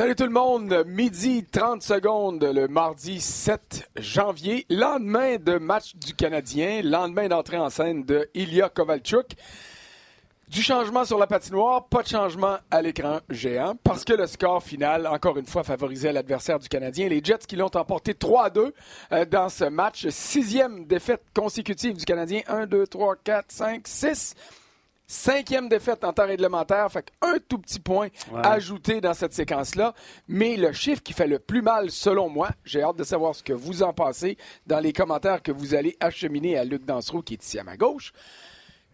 Salut tout le monde, midi 30 secondes le mardi 7 janvier, lendemain de match du Canadien, lendemain d'entrée en scène de Ilya Kovalchuk. Du changement sur la patinoire, pas de changement à l'écran géant, parce que le score final, encore une fois, favorisait l'adversaire du Canadien. Les Jets qui l'ont emporté 3-2 euh, dans ce match. Sixième défaite consécutive du Canadien. 1, 2, 3, 4, 5, 6. Cinquième défaite en temps réglementaire, fait un tout petit point ajouté dans cette séquence-là. Mais le chiffre qui fait le plus mal, selon moi, j'ai hâte de savoir ce que vous en pensez dans les commentaires que vous allez acheminer à Luc Dansereau, qui est ici à ma gauche.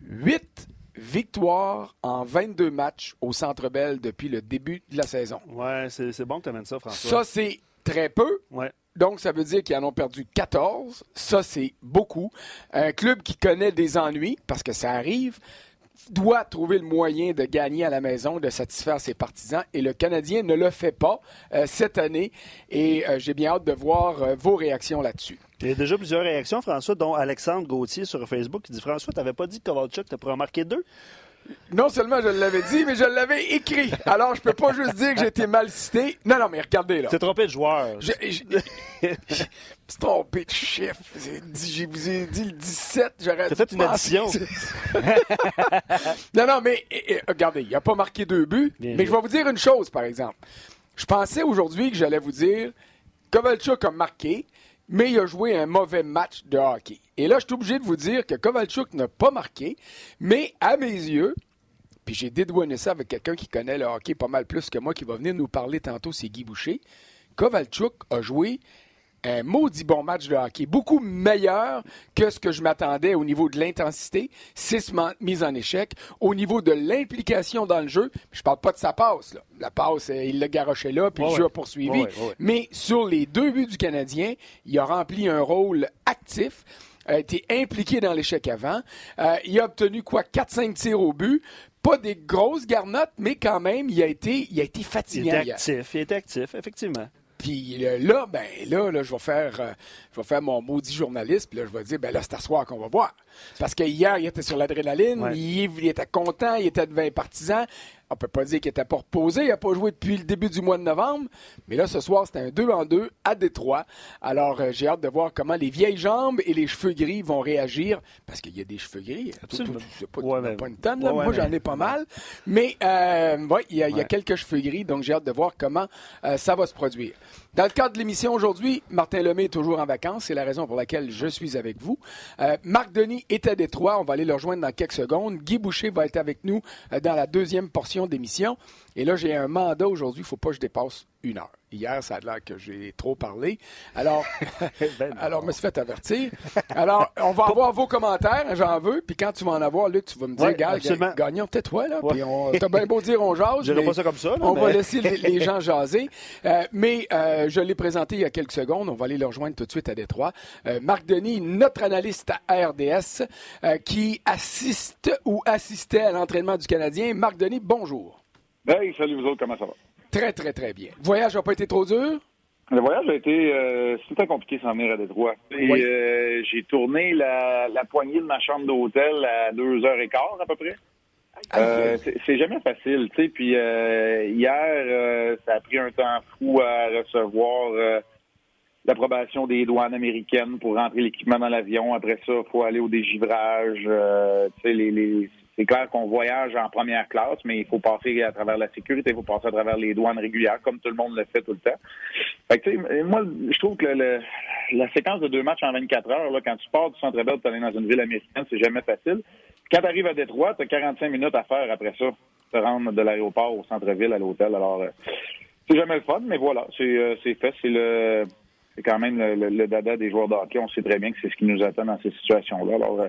Huit victoires en 22 matchs au Centre Bell depuis le début de la saison. Ouais, c'est bon que tu amènes ça, François. Ça, c'est très peu. Ouais. Donc, ça veut dire qu'ils en ont perdu 14. Ça, c'est beaucoup. Un club qui connaît des ennuis, parce que ça arrive, doit trouver le moyen de gagner à la maison, de satisfaire ses partisans. Et le Canadien ne le fait pas euh, cette année. Et euh, j'ai bien hâte de voir euh, vos réactions là-dessus. Il y a déjà plusieurs réactions, François, dont Alexandre Gauthier sur Facebook qui dit François, tu n'avais pas dit que Kovalchuk t'as remarquer deux? Non seulement je l'avais dit, mais je l'avais écrit. Alors, je peux pas juste dire que j'ai été mal cité. Non, non, mais regardez là. C'est trompé de joueur. C'est trompé de chiffre. Je vous ai dit le 17, j'aurais T'as fait une addition. non, non, mais regardez, il n'a pas marqué deux buts. mais je vais vous dire une chose, par exemple. Je pensais aujourd'hui que j'allais vous dire Kovalchuk a marqué, mais il a joué un mauvais match de hockey. Et là, je suis obligé de vous dire que Kovalchuk n'a pas marqué, mais à mes yeux, puis j'ai dédouané ça avec quelqu'un qui connaît le hockey pas mal plus que moi, qui va venir nous parler tantôt, c'est Guy Boucher. Kovalchuk a joué un maudit bon match de hockey, beaucoup meilleur que ce que je m'attendais au niveau de l'intensité, six mises en échec, au niveau de l'implication dans le jeu. Je parle pas de sa passe. La passe, euh, il l'a garoché là, puis le jeu a poursuivi. Mais sur les deux buts du Canadien, il a rempli un rôle actif a été impliqué dans l'échec avant. Euh, il a obtenu quoi? 4-5 tirs au but. Pas des grosses garnottes, mais quand même, il a été, il a été fatigué. Il actif, il est actif, effectivement. Puis là, ben là, là, je vais faire, euh, je vais faire mon maudit journaliste. Puis là, je vais dire, ben là, c'est à soir qu'on va voir. Parce que hier, il était sur l'adrénaline, il, était content, il était devant les partisans. On peut pas dire qu'il était pas reposé, il n'a pas joué depuis le début du mois de novembre. Mais là, ce soir, c'était un 2 en 2 à Détroit. Alors, euh, j'ai hâte de voir comment les vieilles jambes et les cheveux gris vont réagir. Parce qu'il y a des cheveux gris. C'est pas, pas, une tonne, là. Moi, j'en ai pas mal. Mais, euh, il y, a, y, a quelques cheveux gris. Donc, j'ai hâte de voir comment euh, ça va se produire. Dans le cadre de l'émission aujourd'hui, Martin Lemay est toujours en vacances. C'est la raison pour laquelle je suis avec vous. Euh, Marc Denis est à Détroit. On va aller le rejoindre dans quelques secondes. Guy Boucher va être avec nous euh, dans la deuxième portion d'émission. Et là, j'ai un mandat aujourd'hui. Il ne faut pas que je dépasse une heure. Hier, ça a l'air que j'ai trop parlé. Alors, ben alors, je me suis fait avertir. Alors, on va avoir vos commentaires, j'en veux. Puis quand tu vas en avoir, Luc, tu vas me dire, gars, gagnons peut-être toi, là. Puis on, t'as bien beau dire on jase. Je pas ça comme ça, On va laisser les, gens jaser. Euh, mais euh, je l'ai présenté il y a quelques secondes. On va aller le rejoindre tout de suite à Détroit. Euh, Marc Denis, notre analyste à RDS, qui assiste ou assistait à l'entraînement du Canadien. Marc Denis, bonjour. Hey, salut vous autres, comment ça va? Très, très, très bien. Le voyage n'a pas été trop dur? Le voyage a été euh, c'était compliqué sans venir à Détroit. Euh, j'ai tourné la, poignée de ma chambre d'hôtel à deux heures et quart à peu près. Euh, c'est jamais facile, tu sais. Puis hier, ça a pris un temps fou à recevoir l'approbation des douanes américaines pour rentrer l'équipement dans l'avion. Après ça, il faut aller au dégivrage. tu sais, les c'est clair qu'on voyage en première classe, mais il faut passer à travers la sécurité, il faut passer à travers les douanes régulières, comme tout le monde le fait tout le temps. Fait que, moi, je trouve que la séquence de deux matchs en 24 heures, là, quand tu pars du centre-ville pour aller dans une ville américaine, c'est jamais facile. Quand tu arrives à Détroit, tu as 45 minutes à faire après ça, te rendre de l'aéroport au centre-ville à l'hôtel. Alors, euh, c'est jamais le fun, mais voilà, c'est euh, fait. C'est le c'est quand même le, dada des joueurs de hockey. On sait très bien que c'est ce qui nous attend dans ces situations-là. Alors, euh,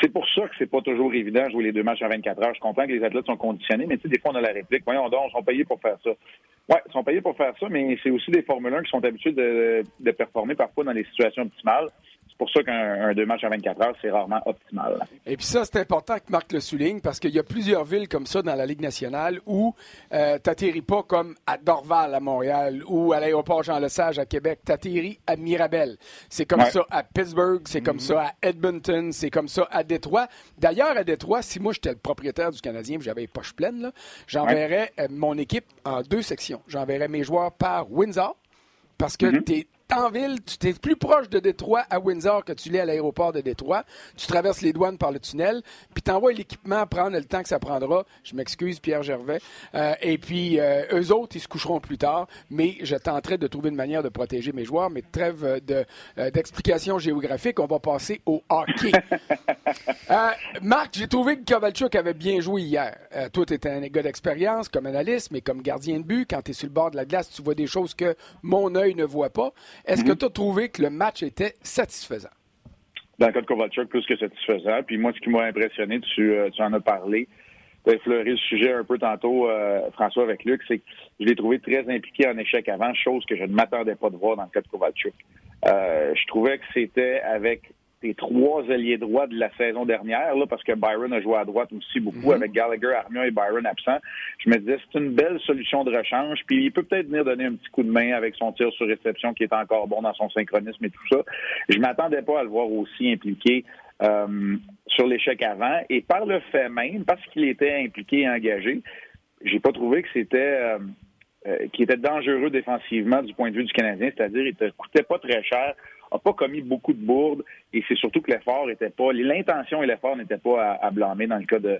c'est pour ça que c'est pas toujours évident de jouer les deux matchs en 24 heures. Je comprends que les athlètes sont conditionnés, mais tu sais, des fois, on a la réplique. Voyons donc, ils sont payés pour faire ça. Oui, ils sont payés pour faire ça, mais c'est aussi des Formule 1 qui sont habitués de, performer parfois dans des situations optimales. C'est pour ça qu'un deux matchs à 24 heures, c'est rarement optimal. Et puis ça, c'est important que Marc le souligne parce qu'il y a plusieurs villes comme ça dans la Ligue nationale où euh, tu n'atterris pas comme à Dorval à Montréal ou à l'aéroport Jean-Lesage à Québec. Tu atterris à Mirabel. C'est comme ça à Pittsburgh, c'est comme mm-hmm. ça à Edmonton, c'est comme ça à Détroit. D'ailleurs, à Détroit, si moi j'étais le propriétaire du Canadien et j'avais les poches pleines, j'enverrais euh, mon équipe en deux sections. J'enverrais mes joueurs par Windsor parce que mm-hmm. tu es en ville, tu es plus proche de Détroit à Windsor que tu l'es à l'aéroport de Détroit. Tu traverses les douanes par le tunnel, puis tu envoies l'équipement prendre le temps que ça prendra. Je m'excuse, Pierre Gervais. Euh, et puis, euh, eux autres, ils se coucheront plus tard, mais je tenterai de trouver une manière de protéger mes joueurs. Mais trêve de, euh, d'explications géographiques, on va passer au hockey. Marc, j'ai trouvé que Kovalchuk avait bien joué hier. toi, tu un gars d'expérience comme analyste, mais comme gardien de but, quand tu es sur le bord de la glace, tu vois des choses que mon œil ne voit pas. Est-ce que mhm. tu as trouvé que le match était satisfaisant? Dans le cas de Kovalchuk, plus que satisfaisant. Puis moi, ce qui m'a impressionné, tu, euh, en as parlé, tu as effleuré le sujet un peu tantôt, euh, François, avec Luc, c'est que je l'ai trouvé très impliqué en échec avant, chose que je ne m'attendais pas de voir dans le cas de Kovalchuk. Euh, je trouvais que c'était avec les trois alliés droits de la saison dernière, là, parce que Byron a joué à droite aussi beaucoup, mhm. avec Gallagher, Armia et Byron absents. Je me disais, c'est une belle solution de rechange, puis il peut peut-être venir donner un petit coup de main avec son tir sur réception qui est encore bon dans son synchronisme et tout ça. Je m'attendais pas à le voir aussi impliqué euh, sur l'échec avant, et par le fait même, parce qu'il était impliqué et engagé, j'ai pas trouvé que c'était... Euh, euh, qui était dangereux défensivement du point de vue du Canadien, c'est-à-dire il ne coûtait pas très cher n'a pas commis beaucoup de bourdes et c'est surtout que l'effort n'était pas, l'intention et l'effort n'étaient pas à, blâmer dans le cas de,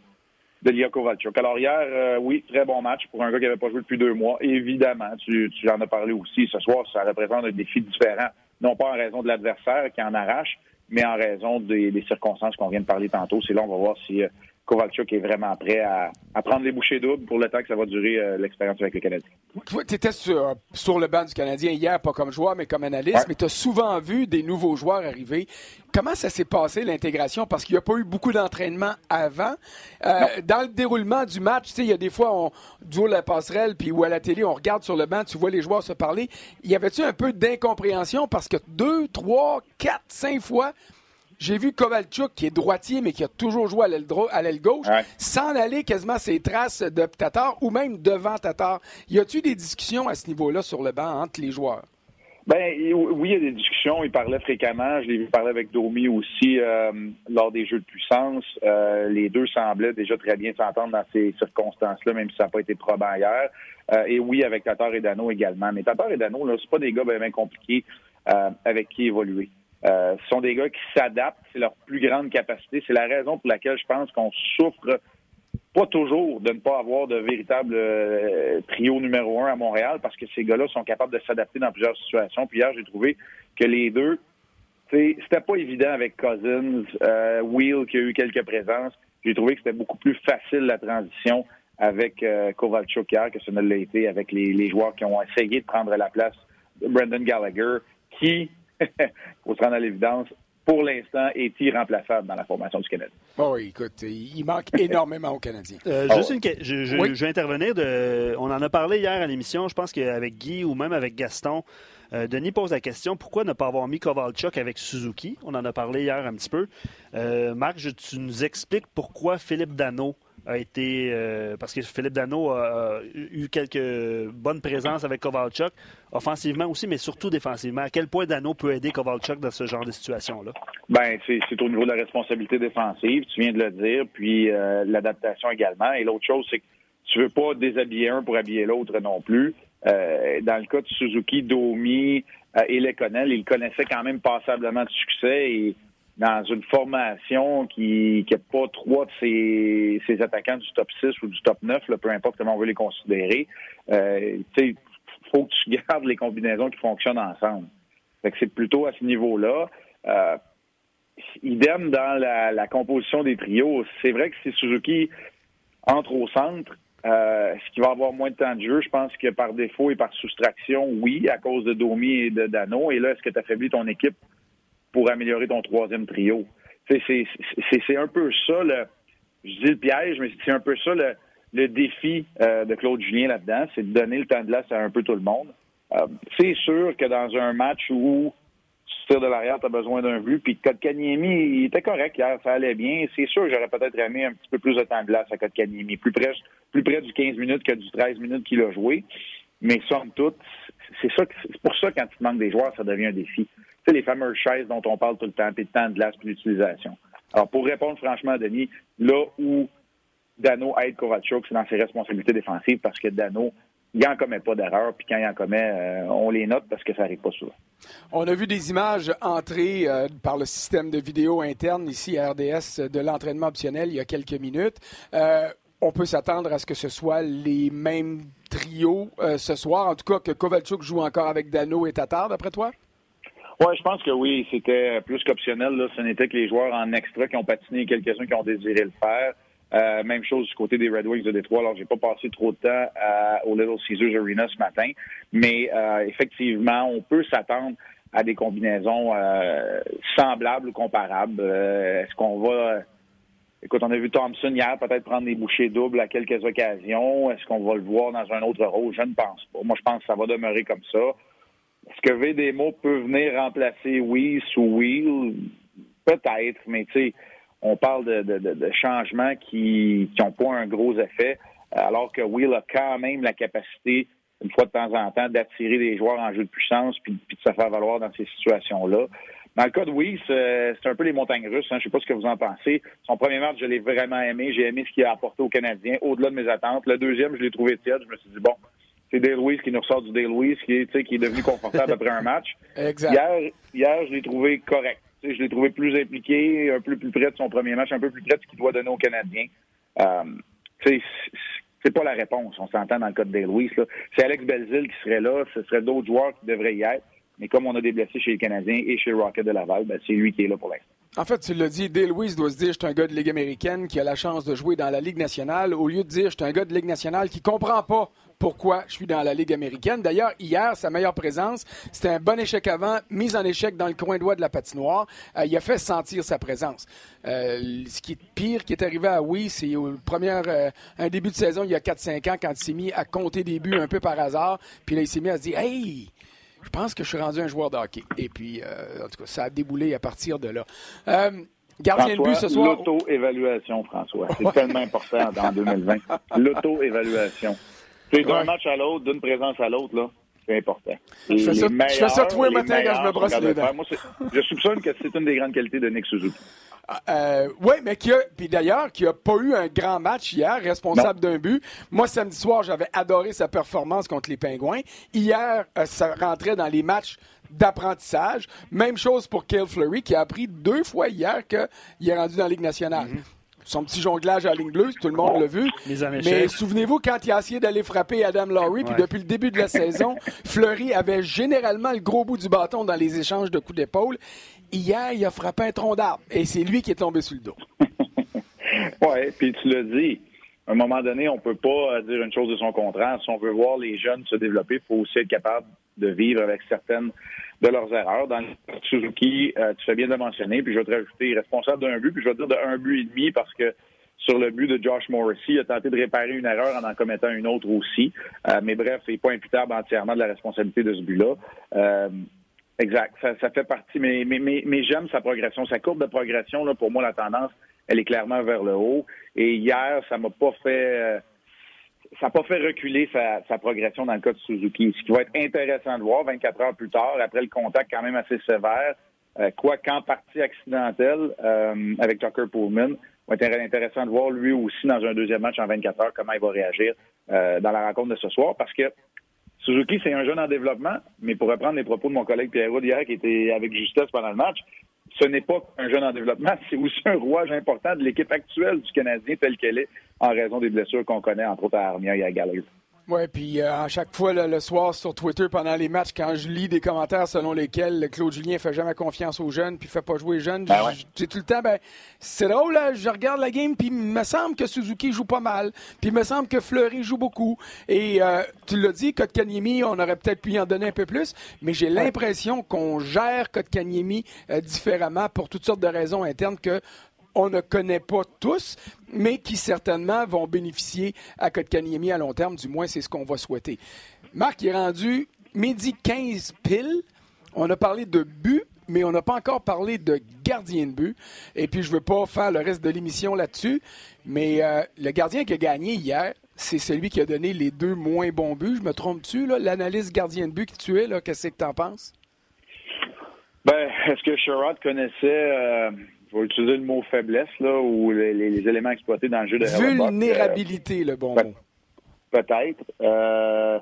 de Lia Kovalchuk. Alors hier, euh, oui, très bon match pour un gars qui n'avait pas joué depuis deux mois. évidemment, tu, tu en as parlé aussi ce soir, ça représente un défi différent, non pas en raison de l'adversaire qui en arrache, mais en raison des, circonstances qu'on vient de parler tantôt. C'est là on va voir si euh, Kovalchuk est vraiment prêt à, prendre les bouchées doubles pour le temps que ça va durer euh, l'expérience avec le Canadien. Tu étais sur, le banc du Canadien hier, pas comme joueur, mais comme analyste, mais tu as souvent vu des nouveaux joueurs arriver. Comment ça s'est passé, l'intégration? Parce qu'il n'y a pas eu beaucoup d'entraînement avant. Euh, dans le déroulement du match, il y a des fois, on joue la passerelle, puis ou à la télé, on regarde sur le banc, tu vois les joueurs se parler. Y avait-tu un peu d'incompréhension? Parce que deux, trois, quatre, cinq fois, j'ai vu Kovalchuk, qui est droitier, mais qui a toujours joué à l'aile gauche, s'en aller quasiment ses traces de Tatar ou même devant Tatar. Y a-t-il des discussions à ce niveau-là sur le banc entre les joueurs? Ben oui, il y a des discussions. Il parlait fréquemment. Je l'ai vu parler avec Domi aussi euh, lors des jeux de puissance. Euh, les deux semblaient déjà très bien s'entendre dans ces circonstances-là, même si ça n'a pas été probant hier. Euh, et oui, avec Tatar et Dano également. Mais Tatar et Dano, là, c'est pas des gars bien, bien compliqués avec qui évoluer. Euh, ce sont des gars qui s'adaptent, c'est leur plus grande capacité. C'est la raison pour laquelle je pense qu'on souffre pas toujours de ne pas avoir de véritable euh, trio numéro un à Montréal parce que ces gars-là sont capables de s'adapter dans plusieurs situations. Puis hier, j'ai trouvé que les deux, c'était pas évident avec Cousins, euh, Will qui a eu quelques présences. J'ai trouvé que c'était beaucoup plus facile la transition avec euh, Kovalchuk hier que ce ne l'a été avec les, les joueurs qui ont essayé de prendre la place de Brendan Gallagher, qui faut se rendre à l'évidence, pour l'instant, est irremplaçable dans la formation du Canada. Oh, écoute, il manque énormément aux Canadiens. Euh, juste une, je, je, vais intervenir. De, on en a parlé hier à l'émission, je pense qu'avec Guy ou même avec Gaston. Euh, Denis pose la question pourquoi ne pas avoir mis Kovalchuk avec Suzuki? On en a parlé hier un petit peu. Euh, Marc, tu nous expliques pourquoi Philippe Dano a été. Euh, parce que Philippe Dano a, eu quelques bonnes présences avec Kovalchuk, offensivement aussi, mais surtout défensivement. À quel point Dano peut aider Kovalchuk dans ce genre de situation-là? Bien, c'est au niveau de la responsabilité défensive, tu viens de le dire, puis euh, l'adaptation également. Et l'autre chose, c'est que tu veux pas déshabiller un pour habiller l'autre non plus. Euh, dans le cas de Suzuki, Domi et Leconel, ils connaissaient quand même passablement de succès et dans une formation qui n'a pas trois de ses, attaquants du top 6 ou du top 9, peu importe comment on veut les considérer, euh, il faut que tu gardes les combinaisons qui fonctionnent ensemble. c'est plutôt à ce niveau-là. Euh, idem dans la, composition des trios. C'est vrai que si Suzuki entre au centre, euh, est-ce qu'il va avoir moins de temps de jeu? Je pense que par défaut et par soustraction, oui, à cause de Domi et de Dano. Et là, est-ce que tu affaiblis ton équipe? Pour améliorer ton troisième trio. C'est un peu ça, le, je dis le piège, mais c'est un peu ça le, défi euh, de Claude Julien là-dedans, c'est de donner le temps de glace à un peu tout le monde. Euh, c'est sûr que dans un match où tu tires de l'arrière, tu as besoin d'un but. Puis Kotkaniemi, il était correct hier, ça allait bien. C'est sûr j'aurais peut-être aimé un petit peu plus de temps de glace à Kotkaniemi, plus près, plus près du 15 minutes que du 13 minutes qu'il a joué. Mais somme toute, c'est ça, c'est pour ça quand tu manques des joueurs, ça devient un défi. Sais, les fameuses chaises dont on parle tout le temps, puis le temps de glace, puis l'utilisation. Alors, pour répondre franchement à Denis, là où Dano aide Kovachuk, c'est dans ses responsabilités défensives parce que Dano, il n'en commet pas d'erreur, puis quand il en commet, euh, on les note parce que ça n'arrive pas souvent. On a vu des images entrées euh, par le système de vidéo interne ici à RDS de l'entraînement optionnel il y a quelques minutes. Euh, on peut s'attendre à ce que ce soit les mêmes trios ce soir, en tout cas que Kovalchuk joue encore avec Dano et Tatar, d'après toi? Oui, je pense que oui, c'était plus qu'optionnel. Ce n'était que les joueurs en extra qui ont patiné, quelques-uns qui ont désiré le faire. Euh, même chose du côté des Red Wings de Détroit. Alors, j'ai pas passé trop de temps au Little Caesars Arena ce matin, mais euh, effectivement, on peut s'attendre à des combinaisons euh, semblables ou comparables. Est-ce qu'on va Écoute, on a vu Thompson hier peut-être prendre des bouchées doubles à quelques occasions. Est-ce qu'on va le voir dans un autre rôle? Je ne pense pas. Moi, je pense que ça va demeurer comme ça. Est-ce que VDMO peut venir remplacer Weiss ou Will? Peut-être, mais tu sais, on parle de, de, changements qui n'ont pas un gros effet, alors que Will a quand même la capacité, une fois de temps en temps, d'attirer des joueurs en jeu de puissance puis, de se faire valoir dans ces situations-là. Dans le cas de Weiss, euh, c'est un peu les montagnes russes. Hein. Je ne sais pas ce que vous en pensez. Son premier match, je l'ai vraiment aimé. J'ai aimé ce qu'il a apporté aux Canadiens, au-delà de mes attentes. Le deuxième, je l'ai trouvé tiède. Je me suis dit, bon, c'est Dale Louise qui nous ressort du Dale Louise, qui est, qui est devenu confortable après un match. Exact. Hier, hier, je l'ai trouvé correct je l'ai trouvé plus impliqué, un peu plus près de son premier match, un peu plus près de ce qu'il doit donner aux Canadiens. Euh, c'est pas la réponse, on s'entend dans le cas de Dale Louis. C'est Alex Belzil qui serait là, ce serait d'autres joueurs qui devraient y être. Mais comme on a des blessés chez les Canadiens et chez Rocket de Laval, ben, c'est lui qui est là pour l'instant. En fait, tu l'as dit, Dale doit se dire je suis un gars de Ligue américaine qui a la chance de jouer dans la Ligue nationale, au lieu de dire je suis un gars de Ligue nationale qui comprend pas pourquoi je suis dans la Ligue américaine. D'ailleurs, hier, sa meilleure présence, c'était un bon échec avant, mise en échec dans le coin droit de la patinoire. Euh, il a fait sentir sa présence. Euh, ce qui est pire qui est arrivé à Oui, c'est au premier, euh, un début de saison il y a 4-5 ans quand il s'est mis à compter des buts un peu par hasard. Puis là, il s'est mis à se dire Hey, je pense que je suis rendu un joueur de hockey. Et puis, en tout cas, ça a déboulé à partir de là. Gardien de but ce soir. L'auto-évaluation, François. C'est tellement important dans 2020. L'auto-évaluation. C'est d'un match à l'autre, d'une présence à l'autre, là. C'est important. je fais, ça, je fais ça tous les matins quand je me brosse les dents. Moi, je soupçonne que c'est une des grandes qualités de Nick Suzuki. Ah, euh, oui, mais qui a, puis d'ailleurs, qui a pas eu un grand match hier, responsable d'un but. Moi, samedi soir, j'avais adoré sa performance contre les Pingouins. Hier, euh, ça rentrait dans les matchs d'apprentissage. Même chose pour Kale Fleury, qui a appris deux fois hier qu'il est rendu dans la Ligue nationale. Mm-hmm son petit jonglage à ligne bleue, tout le monde l'a vu. Mais souvenez-vous, quand il a essayé d'aller frapper Adam Lowry, puis depuis le début de la saison, Fleury avait généralement le gros bout du bâton dans les échanges de coups d'épaule. Hier, il a frappé un tronc d'arbre et c'est lui qui est tombé sur le dos. oui, puis tu l'as dit. À un moment donné, on ne peut pas dire une chose de son contraire. Si on veut voir les jeunes se développer, il faut aussi être capable de vivre avec certaines de leurs erreurs. Dans le Suzuki, euh, tu fais bien de mentionner, puis je vais te rajouter responsable d'un but, puis je vais te dire de un but et demi parce que sur le but de Josh Morrissey, il a tenté de réparer une erreur en en commettant une autre aussi. Euh, mais bref, il n'est pas imputable entièrement de la responsabilité de ce but-là. Euh, exact. Ça, fait partie, mais, mais, mais, j'aime sa progression. Sa courbe de progression, là, pour moi, la tendance, elle est clairement vers le haut. Et hier, ça m'a pas fait ça n'a pas fait reculer sa, progression dans le cas de Suzuki. Ce qui va être intéressant de voir 24 heures plus tard, après le contact quand même assez sévère, euh, quoi qu'en partie accidentelle euh, avec Tucker Pullman, va être intéressant de voir lui aussi dans un deuxième match en 24 heures comment il va réagir euh, dans la rencontre de ce soir parce que Suzuki, c'est un jeune en développement, mais pour reprendre les propos de mon collègue Pierre hier qui était avec justesse pendant le match, ce n'est pas un jeune en développement, c'est aussi un rouage important de l'équipe actuelle du Canadien telle qu'elle est en raison des blessures qu'on connaît, entre autres à Armia et à Gallagher. Oui, puis euh, à chaque fois le soir sur Twitter pendant les matchs, quand je lis des commentaires selon lesquels Claude Julien fait jamais confiance aux jeunes puis fait pas jouer les jeunes, ben j'ai tout le temps, ben c'est drôle, là, je regarde la game puis il me semble que Suzuki joue pas mal, puis il me semble que Fleury joue beaucoup. Et euh, tu l'as dit, Kotkaniemi, on aurait peut-être pu y en donner un peu plus, mais j'ai l'impression qu'on gère Kotkaniemi euh, différemment pour toutes sortes de raisons internes que on ne connaît pas tous, mais qui certainement vont bénéficier à Kotkaniemi à long terme. Du moins, c'est ce qu'on va souhaiter. Marc est rendu midi 15 pile. On a parlé de but, mais on n'a pas encore parlé de gardien de but. Et puis, je ne veux pas faire le reste de l'émission là-dessus, mais euh, le gardien qui a gagné hier, c'est celui qui a donné les deux moins bons buts. Je me trompe-tu, l'analyse gardien de but que tu es, qu'est-ce que tu en penses? Ben, est-ce que Sherrod connaissait, euh, je vais utiliser le mot faiblesse, là, ou les, éléments exploités dans le jeu de Vulnérabilité, le bon mot. Peut-être. Euh,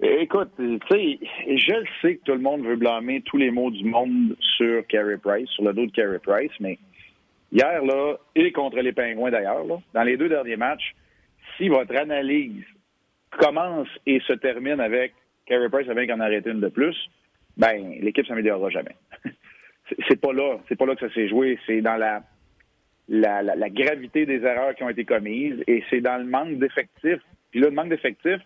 écoute, tu sais, je sais que tout le monde veut blâmer tous les mots du monde sur Carey Price, sur le dos de Carey Price, mais hier, là, et contre les Pingouins d'ailleurs, dans les deux derniers matchs, si votre analyse commence et se termine avec Carey Price avec en arrêté une de plus, ben l'équipe s'améliorera jamais. c'est pas là, c'est pas là que ça s'est joué, c'est dans la la, la gravité des erreurs qui ont été commises et c'est dans le manque d'effectifs. Puis là, le manque d'effectifs,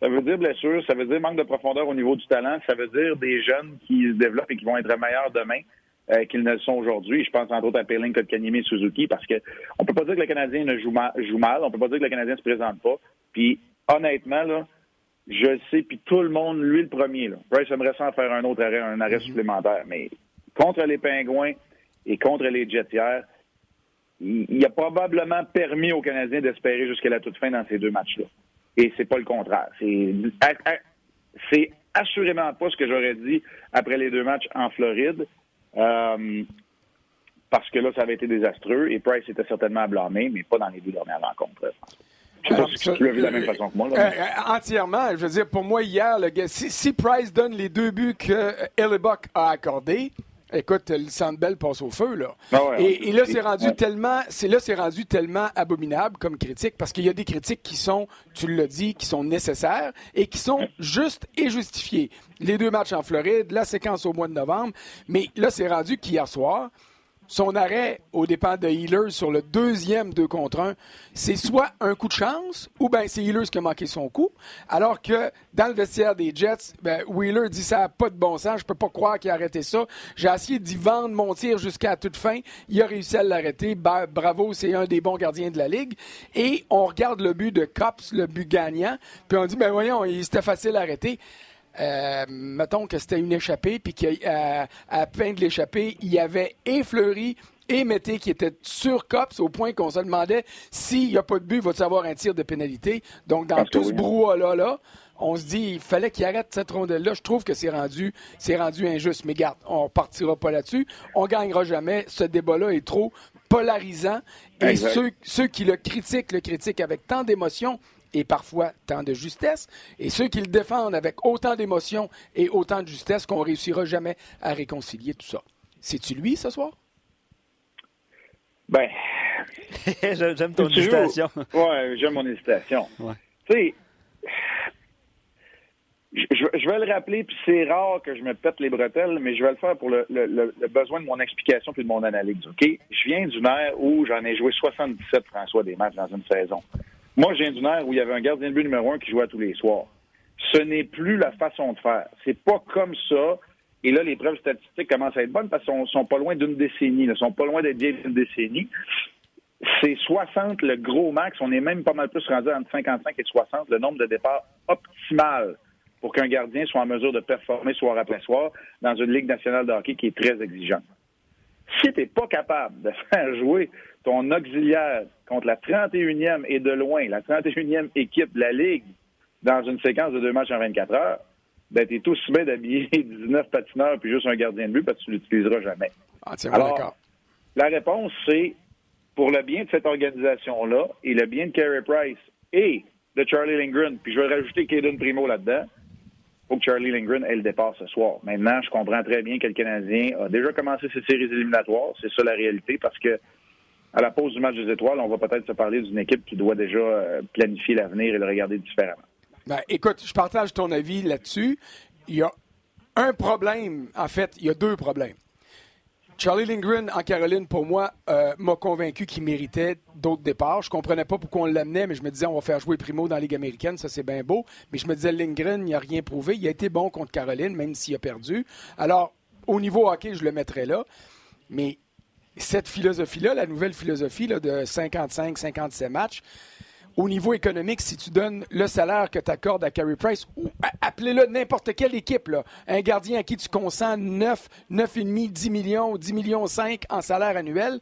ça veut dire blessure, ça veut dire manque de profondeur au niveau du talent, ça veut dire des jeunes qui se développent et qui vont être meilleurs demain euh, qu'ils ne le sont aujourd'hui. Je pense entre autres à Pelling, Kotkaniemi et Suzuki parce que on peut pas dire que le Canadien ne joue mal, joue mal, on peut pas dire que le Canadien se présente pas. Puis honnêtement, là, je le sais, puis tout le monde, lui le premier. Là. Bryce aimerait s'en faire un autre arrêt, un arrêt mhm. supplémentaire. Mais contre les Pingouins et contre les Jetières, il, a probablement permis aux Canadiens d'espérer jusqu'à la toute fin dans ces deux matchs-là. Et c'est pas le contraire. C'est assurément pas ce que j'aurais dit après les deux matchs en Floride. Euh, parce que là, ça avait été désastreux et Price était certainement à blâmer, mais pas dans les deux dernières rencontres. Je sais pas si tu l'as vu de la même façon que moi. Euh, euh, entièrement. Je veux dire, pour moi, hier, le gars, si, Price donne les deux buts que Hellebuck a accordés, Écoute, le Sandbell passe au feu, là. Ah et, là, c'est rendu tellement, c'est là, c'est rendu tellement abominable comme critique parce qu'il y a des critiques qui sont, tu l'as dit, qui sont nécessaires et qui sont justes et justifiées. Les deux matchs en Floride, la séquence au mois de novembre, mais là, c'est rendu qu'hier soir, son arrêt au départ de Healers sur le deuxième 2 contre 1, c'est soit un coup de chance ou bien c'est Healers qui a manqué son coup. Alors que dans le vestiaire des Jets, ben, Wheeler dit ça n'a pas de bon sens, je peux pas croire qu'il a arrêté ça. J'ai essayé d'y vendre mon tir jusqu'à toute fin. Il a réussi à l'arrêter. bravo, c'est un des bons gardiens de la Ligue. Et on regarde le but de Cops, le but gagnant, puis on dit, ben voyons, c'était facile à arrêter. Euh, mettons que c'était une échappée, puis qu'à à peine de l'échapper, il y avait et Fleury et Mété qui étaient sur COPS au point qu'on se demandait s'il n'y a pas de but, va-t-il avoir un tir de pénalité? Donc, dans tout ce brouhaha-là, là, on se dit, il fallait qu'il arrête cette rondelle-là. Je trouve que c'est rendu, c'est rendu injuste. Mais garde, on partira pas là-dessus. On gagnera jamais. Ce débat-là est trop polarisant. Et ceux, ceux qui le critiquent, le critiquent avec tant d'émotion et parfois tant de justesse, et ceux qui le défendent avec autant d'émotion et autant de justesse qu'on réussira jamais à réconcilier tout ça. C'est-tu lui ce soir? Ben. j'aime ton hésitation. Oui, j'aime mon hésitation. Tu sais, je, vais le rappeler, puis c'est rare que je me pète les bretelles, mais je vais le faire pour le, besoin de mon explication puis de mon analyse. OK? Je viens d'une ère où j'en ai joué 77, François, des matchs dans une saison. Moi, je viens d'une ère où il y avait un gardien de but numéro un qui jouait tous les soirs. Ce n'est plus la façon de faire. C'est pas comme ça. Et là, les preuves statistiques commencent à être bonnes parce qu'ils sont, pas loin d'une décennie. Ils sont pas loin d'être bien d'une décennie. C'est 60 le gros max. On est même pas mal plus rendu entre 55 et 60, le nombre de départs optimal pour qu'un gardien soit en mesure de performer soir après soir dans une Ligue nationale de hockey qui est très exigeante. Si tu n'es pas capable de faire jouer ton auxiliaire contre la 31e et de loin, la 31e équipe de la Ligue dans une séquence de deux matchs en 24 heures, ben, t'es aussi bien d'habiller 19 patineurs puis juste un gardien de but parce que tu l'utiliseras jamais. Alors, la réponse, c'est pour le bien de cette organisation-là et le bien de Carey Price et de Charlie Lindgren, puis je vais rajouter Caden Primo là-dedans, faut que Charlie Lindgren ait le départ ce soir. Maintenant, je comprends très bien que le Canadien a déjà commencé ses séries éliminatoires. C'est ça la réalité parce que à la pause du match des étoiles, on va peut-être se parler d'une équipe qui doit déjà euh, planifier l'avenir et le regarder différemment. Ben, écoute, je partage ton avis là-dessus. Il y a un problème, en fait, il y a deux problèmes. Charlie Lindgren en Caroline, pour moi, euh, m'a convaincu qu'il méritait d'autres départs. Je comprenais pas pourquoi on l'amenait, mais je me disais, on va faire jouer Primo dans la Ligue américaine, ça c'est bien beau. Mais je me disais, Lindgren, il n'a rien prouvé. Il a été bon contre Caroline, même s'il a perdu. Alors, au niveau hockey, je le mettrais là. Mais cette philosophie-là, la nouvelle philosophie là, de 55-57 matchs, au niveau économique, si tu donnes le salaire que tu accordes à Carey Price, ou appelez-le n'importe quelle équipe, un gardien à qui tu consens 9, 9,5, 10 millions, 10 millions 5 en salaire annuel,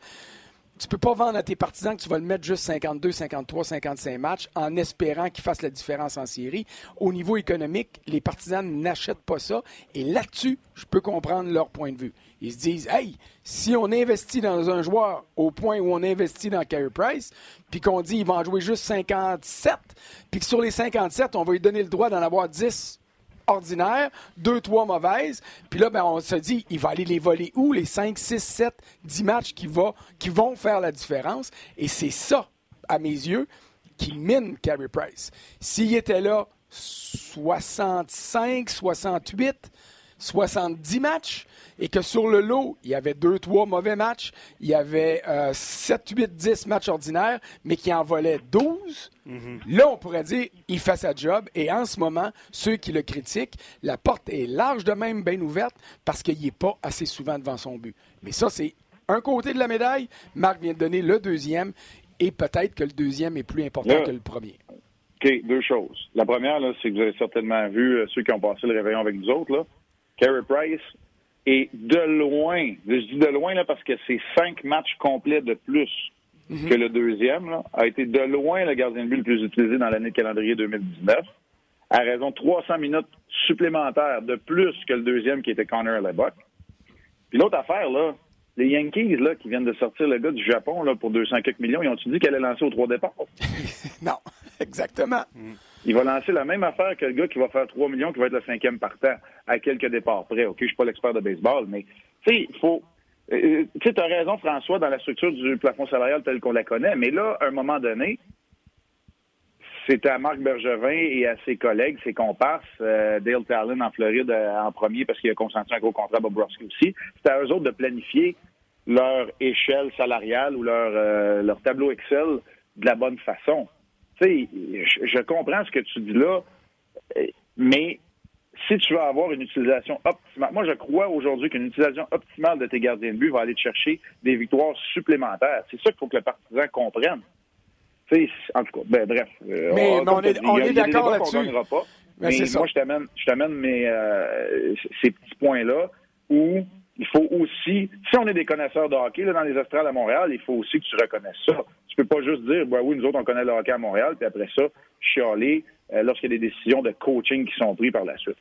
tu peux pas vendre à tes partisans que tu vas le mettre juste 52, 53, 55 matchs en espérant qu'il fasse la différence en série. Au niveau économique, les partisans n'achètent pas ça. Et là-dessus, je peux comprendre leur point de vue. Ils se disent, hey, si on investit dans un joueur au point où on investit dans Carey Price, puis qu'on dit qu'il va en jouer juste 57, puis que sur les 57, on va lui donner le droit d'en avoir 10 ordinaires, deux, trois mauvaises. Puis là, ben, on se dit, il va aller les voler où, les 5, 6, 7, 10 matchs qui, va, qui vont faire la différence? Et c'est ça, à mes yeux, qui mine Carey Price. S'il était là 65, 68, 70 matchs et que sur le lot, il y avait 2, 3 mauvais matchs, il y avait 7, 8, 10 matchs ordinaires, mais qui en volait 12, mhm. là, on pourrait dire il fait sa job. Et en ce moment, ceux qui le critiquent, la porte est large de même, bien ouverte, parce qu'il n'est pas assez souvent devant son but. Mais ça, c'est un côté de la médaille. Marc vient de donner le deuxième, et peut-être que le deuxième est plus important que le premier. OK, deux choses. La première, c'est que vous avez certainement vu euh, ceux qui ont passé le réveillon avec nous autres. Là. Carey Price est de loin, je dis de loin là, parce que c'est cinq matchs complets de plus mhm. que le deuxième, là, a été de loin le gardien de but le plus utilisé dans l'année de calendrier 2019, à raison de 300 minutes supplémentaires de plus que le deuxième qui était Connor Lebock. Puis l'autre affaire, là, les Yankees là, qui viennent de sortir le gars du Japon là, pour 200 quelques millions, ils ont-tu dit qu'elle allait lancer aux trois départs? non, exactement. Mm. Il va lancer la même affaire que le gars qui va faire 3 millions, qui va être le cinquième partant à quelques départs près. OK, je suis pas l'expert de baseball, mais tu sais, il faut. Euh, tu as raison, François, dans la structure du plafond salarial tel qu'on la connaît, mais là, à un moment donné, c'est à Marc Bergevin et à ses collègues, ses comparses, euh, Dale Talon en Floride euh, en premier parce qu'il a consenti un gros contrat à Bobrovsky aussi. C'est à eux autres de planifier leur échelle salariale ou leur, leur tableau Excel de la bonne façon sais, je, comprends ce que tu dis là, mais si tu veux avoir une utilisation optimale, moi je crois aujourd'hui qu'une utilisation optimale de tes gardiens de but va aller te chercher des victoires supplémentaires. C'est ça qu'il faut que le partisan comprenne. en tout cas, ben, bref. Euh, mais, on, est, on est d'accord là-dessus. Mais, moi, je t'amène, je t'amène euh, ces petits points-là où il faut aussi, si on est des connaisseurs de hockey là, dans les Astrales à Montréal, il faut aussi que tu reconnaisses ça. Peux pas juste dire, bah oui, nous autres, on connaît le hockey à Montréal, puis après ça, chialer euh, lorsqu'il y a des décisions de coaching qui sont prises par la suite.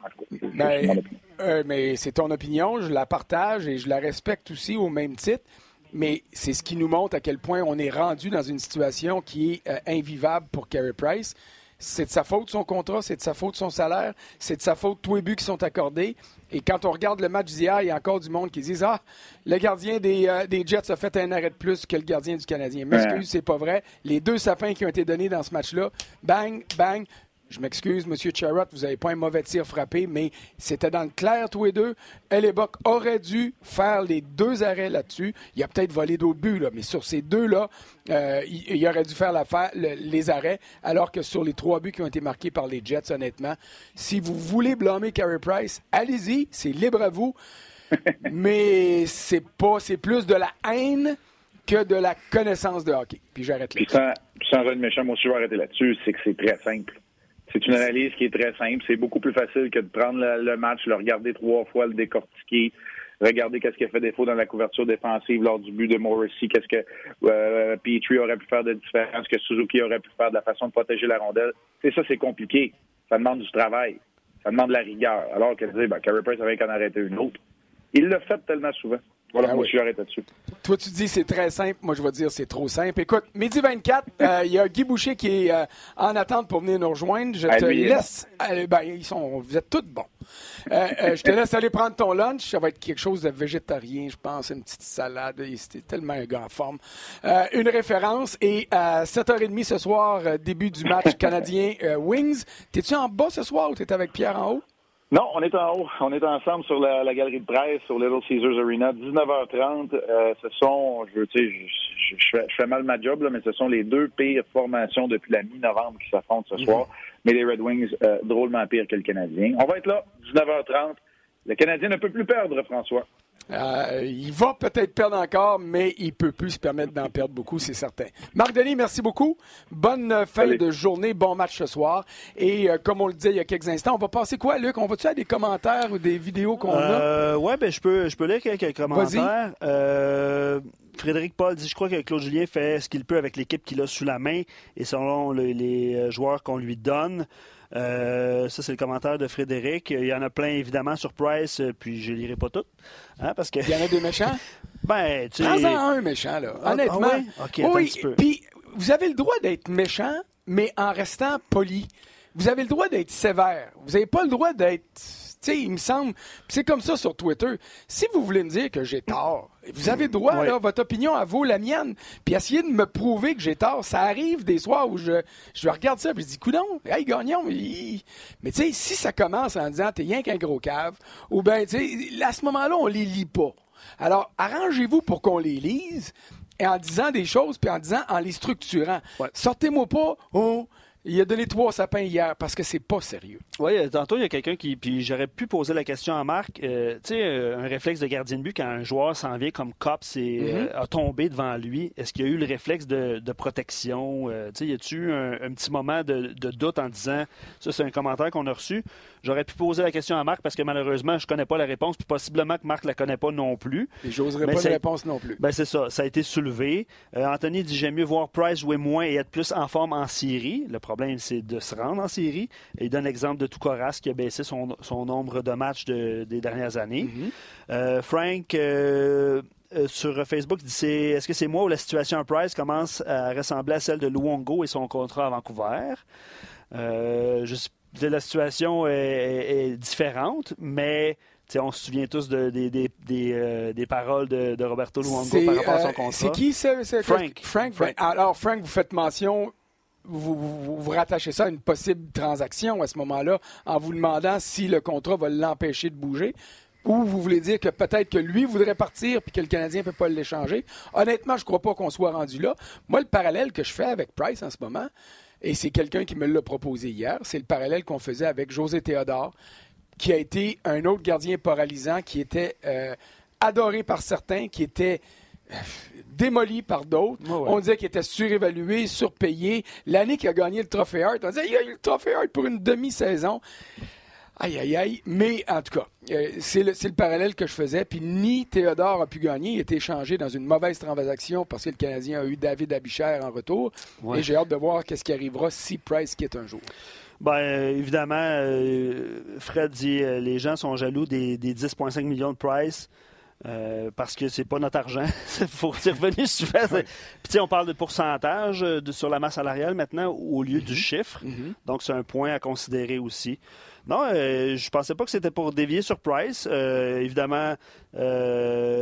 Ben, euh, mais c'est ton opinion, je la partage et je la respecte aussi au même titre. Mais c'est ce qui nous montre à quel point on est rendu dans une situation qui est euh, invivable pour Carey Price. C'est de sa faute son contrat, c'est de sa faute son salaire, c'est de sa faute tous les buts qui sont accordés. Et quand on regarde le match d'hier, il y a encore du monde qui dit Ah, le gardien des, euh, des, Jets a fait un arrêt de plus que le gardien du Canadien. M'excuse, c'est pas vrai. Les deux sapins qui ont été donnés dans ce match-là, bang, bang, je m'excuse, M. Charrot, vous n'avez pas un mauvais tir frappé, mais c'était dans le clair tous les deux. Elebok aurait dû faire les deux arrêts là-dessus. Il a peut-être volé d'autres buts, là, mais sur ces deux-là, euh, il, aurait dû faire les arrêts, alors que sur les trois buts qui ont été marqués par les Jets, honnêtement, si vous voulez blâmer Carey Price, allez-y, c'est libre à vous. mais c'est pas, c'est plus de la haine que de la connaissance de hockey. Puis j'arrête là. Puis sans, sans être méchant, moi aussi, je vais arrêter là-dessus, c'est que c'est très simple. C'est une analyse qui est très simple. C'est beaucoup plus facile que de prendre le, match, le regarder trois fois, le décortiquer, regarder qu'est-ce qui a fait défaut dans la couverture défensive lors du but de Morrissey, qu'est-ce que euh, Petrie aurait pu faire de différence, que Suzuki aurait pu faire de la façon de protéger la rondelle. C'est ça, c'est compliqué. Ça demande du travail. Ça demande de la rigueur. Alors que dire, ben, Carey Price avait qu'en arrêter une autre. Il l'a fait tellement souvent. Voilà, ah moi, je suis arrêté dessus. Toi, tu dis c'est très simple. Moi, je vais dire c'est trop simple. Écoute, midi 24, euh, il y a Guy Boucher qui est euh, en attente pour venir nous rejoindre. Je te laisse. ben, ils sont, vous êtes tous bons. Euh, je te laisse aller prendre ton lunch. Ça va être quelque chose de végétarien, je pense. Une petite salade. C'était tellement un gars en forme. une référence. Et à 7h30 ce soir, début du match canadien Wings. T'es-tu en bas ce soir ou t'es avec Pierre en haut? Non, on est en haut. On est ensemble sur la, galerie de presse au Little Caesars Arena. 19h30. Euh, ce sont, je, tu je, je, fais, mal ma job, là, mais ce sont les deux pires formations depuis la mi-novembre qui s'affrontent ce soir. Mhm. Mais les Red Wings, euh, drôlement pires que le Canadien. On va être là, 19h30. Le Canadien ne peut plus perdre, François. Euh, il va peut-être perdre encore, mais il peut plus se permettre d'en perdre beaucoup, c'est certain. Marc Denis, merci beaucoup. Bonne fin de journée, bon match ce soir. Et euh, comme on le disait il y a quelques instants, on va passer quoi, Luc? On va-tu à des commentaires ou des vidéos qu'on a? Oui, ben, je peux, je peux lire quelques commentaires. Frédéric Paul dit Je crois que Claude Julien fait ce qu'il peut avec l'équipe qu'il a sous la main et selon les joueurs qu'on lui donne. Euh, ça, c'est le commentaire de Frédéric. Il y en a plein, évidemment, sur Price, euh, puis je ne lirai pas toutes. Hein, parce que... Il y en a des méchants? ben, tu sais... un méchant, là. Ah, honnêtement. Ah oui, puis vous avez le droit d'être méchant, mais en restant poli. Vous avez le droit d'être sévère. Vous n'avez pas le droit d'être sais, il me semble. C'est comme ça sur Twitter. Si vous voulez me dire que j'ai tort, vous avez droit, là, votre opinion à vaut la mienne. Puis essayez de me prouver que j'ai tort. Ça arrive des soirs où je, je regarde ça et je dis, coudon, hey, gagnons. Mais tu sais, si ça commence en disant, t'es rien qu'un gros cave, ou bien, tu sais, à ce moment-là, on les lit pas. Alors, arrangez-vous pour qu'on les lise et en disant des choses, puis en disant, en les structurant. Sortez-moi pas, oh, il a donné trois sapins hier parce que c'est pas sérieux. Oui, tantôt, il y a quelqu'un qui. Puis j'aurais pu poser la question à Marc. Euh, tu sais, euh, un réflexe de gardien de but quand un joueur s'en vient comme cop, c'est euh, a tombé devant lui. Est-ce qu'il y a eu le réflexe de, protection? tu sais, y a-tu eu un, petit moment de, doute en disant. Ça, c'est un commentaire qu'on a reçu? J'aurais pu poser la question à Marc parce que malheureusement, je connais pas la réponse. Puis possiblement que Marc la connaît pas non plus. Et j'oserais pas la réponse non plus. Ben, c'est ça. Ça a été soulevé. Anthony dit J'aime mieux voir Price jouer moins et être plus en forme en série. Le problème, c'est de se rendre en série. Et il donne l'exemple de Toukoras qui a baissé son, nombre de matchs des dernières années. Mhm. Euh, Frank. Euh, euh, sur Facebook, dit est-ce que c'est moi ou la situation à Price commence à ressembler à celle de Luongo et son contrat à Vancouver? la situation est, différente, mais on se souvient tous des, paroles de, Roberto Luongo par rapport à son contrat. C'est qui, c'est, Frank. Frank? Frank. Alors, Frank, vous faites mention vous, rattachez ça à une possible transaction à ce moment-là en vous demandant si le contrat va l'empêcher de bouger? Ou vous voulez dire que peut-être que lui voudrait partir puis que le Canadien ne peut pas l'échanger? Honnêtement, je ne crois pas qu'on soit rendu là. Moi, le parallèle que je fais avec Price en ce moment, et c'est quelqu'un qui me l'a proposé hier, c'est le parallèle qu'on faisait avec José Théodore, qui a été un autre gardien paralysant, qui était euh, adoré par certains, qui était démoli par d'autres. On disait qu'il était surévalué, surpayé. L'année qu'il a gagné le Trophée Hart, on disait qu'il a eu le Trophée Hart pour une demi-saison. Aïe, aïe, aïe. Mais en tout cas, euh, c'est le, parallèle que je faisais. Puis ni Théodore a pu gagner. Il a été échangé dans une mauvaise transaction parce que le Canadien a eu David Abichère en retour. Et j'ai hâte de voir qu'est-ce qui arrivera si Price quitte un jour. Bien, évidemment, euh, Fred dit euh, les gens sont jaloux des, des 10,5 millions de Price. Euh, parce que c'est pas notre argent. Il faut y revenir souvent. Puis on parle de pourcentage euh, sur la masse salariale maintenant au lieu du mhm. chiffre. Mhm. Donc c'est un point à considérer aussi. Non, euh, je pensais pas que c'était pour dévier sur Price. évidemment,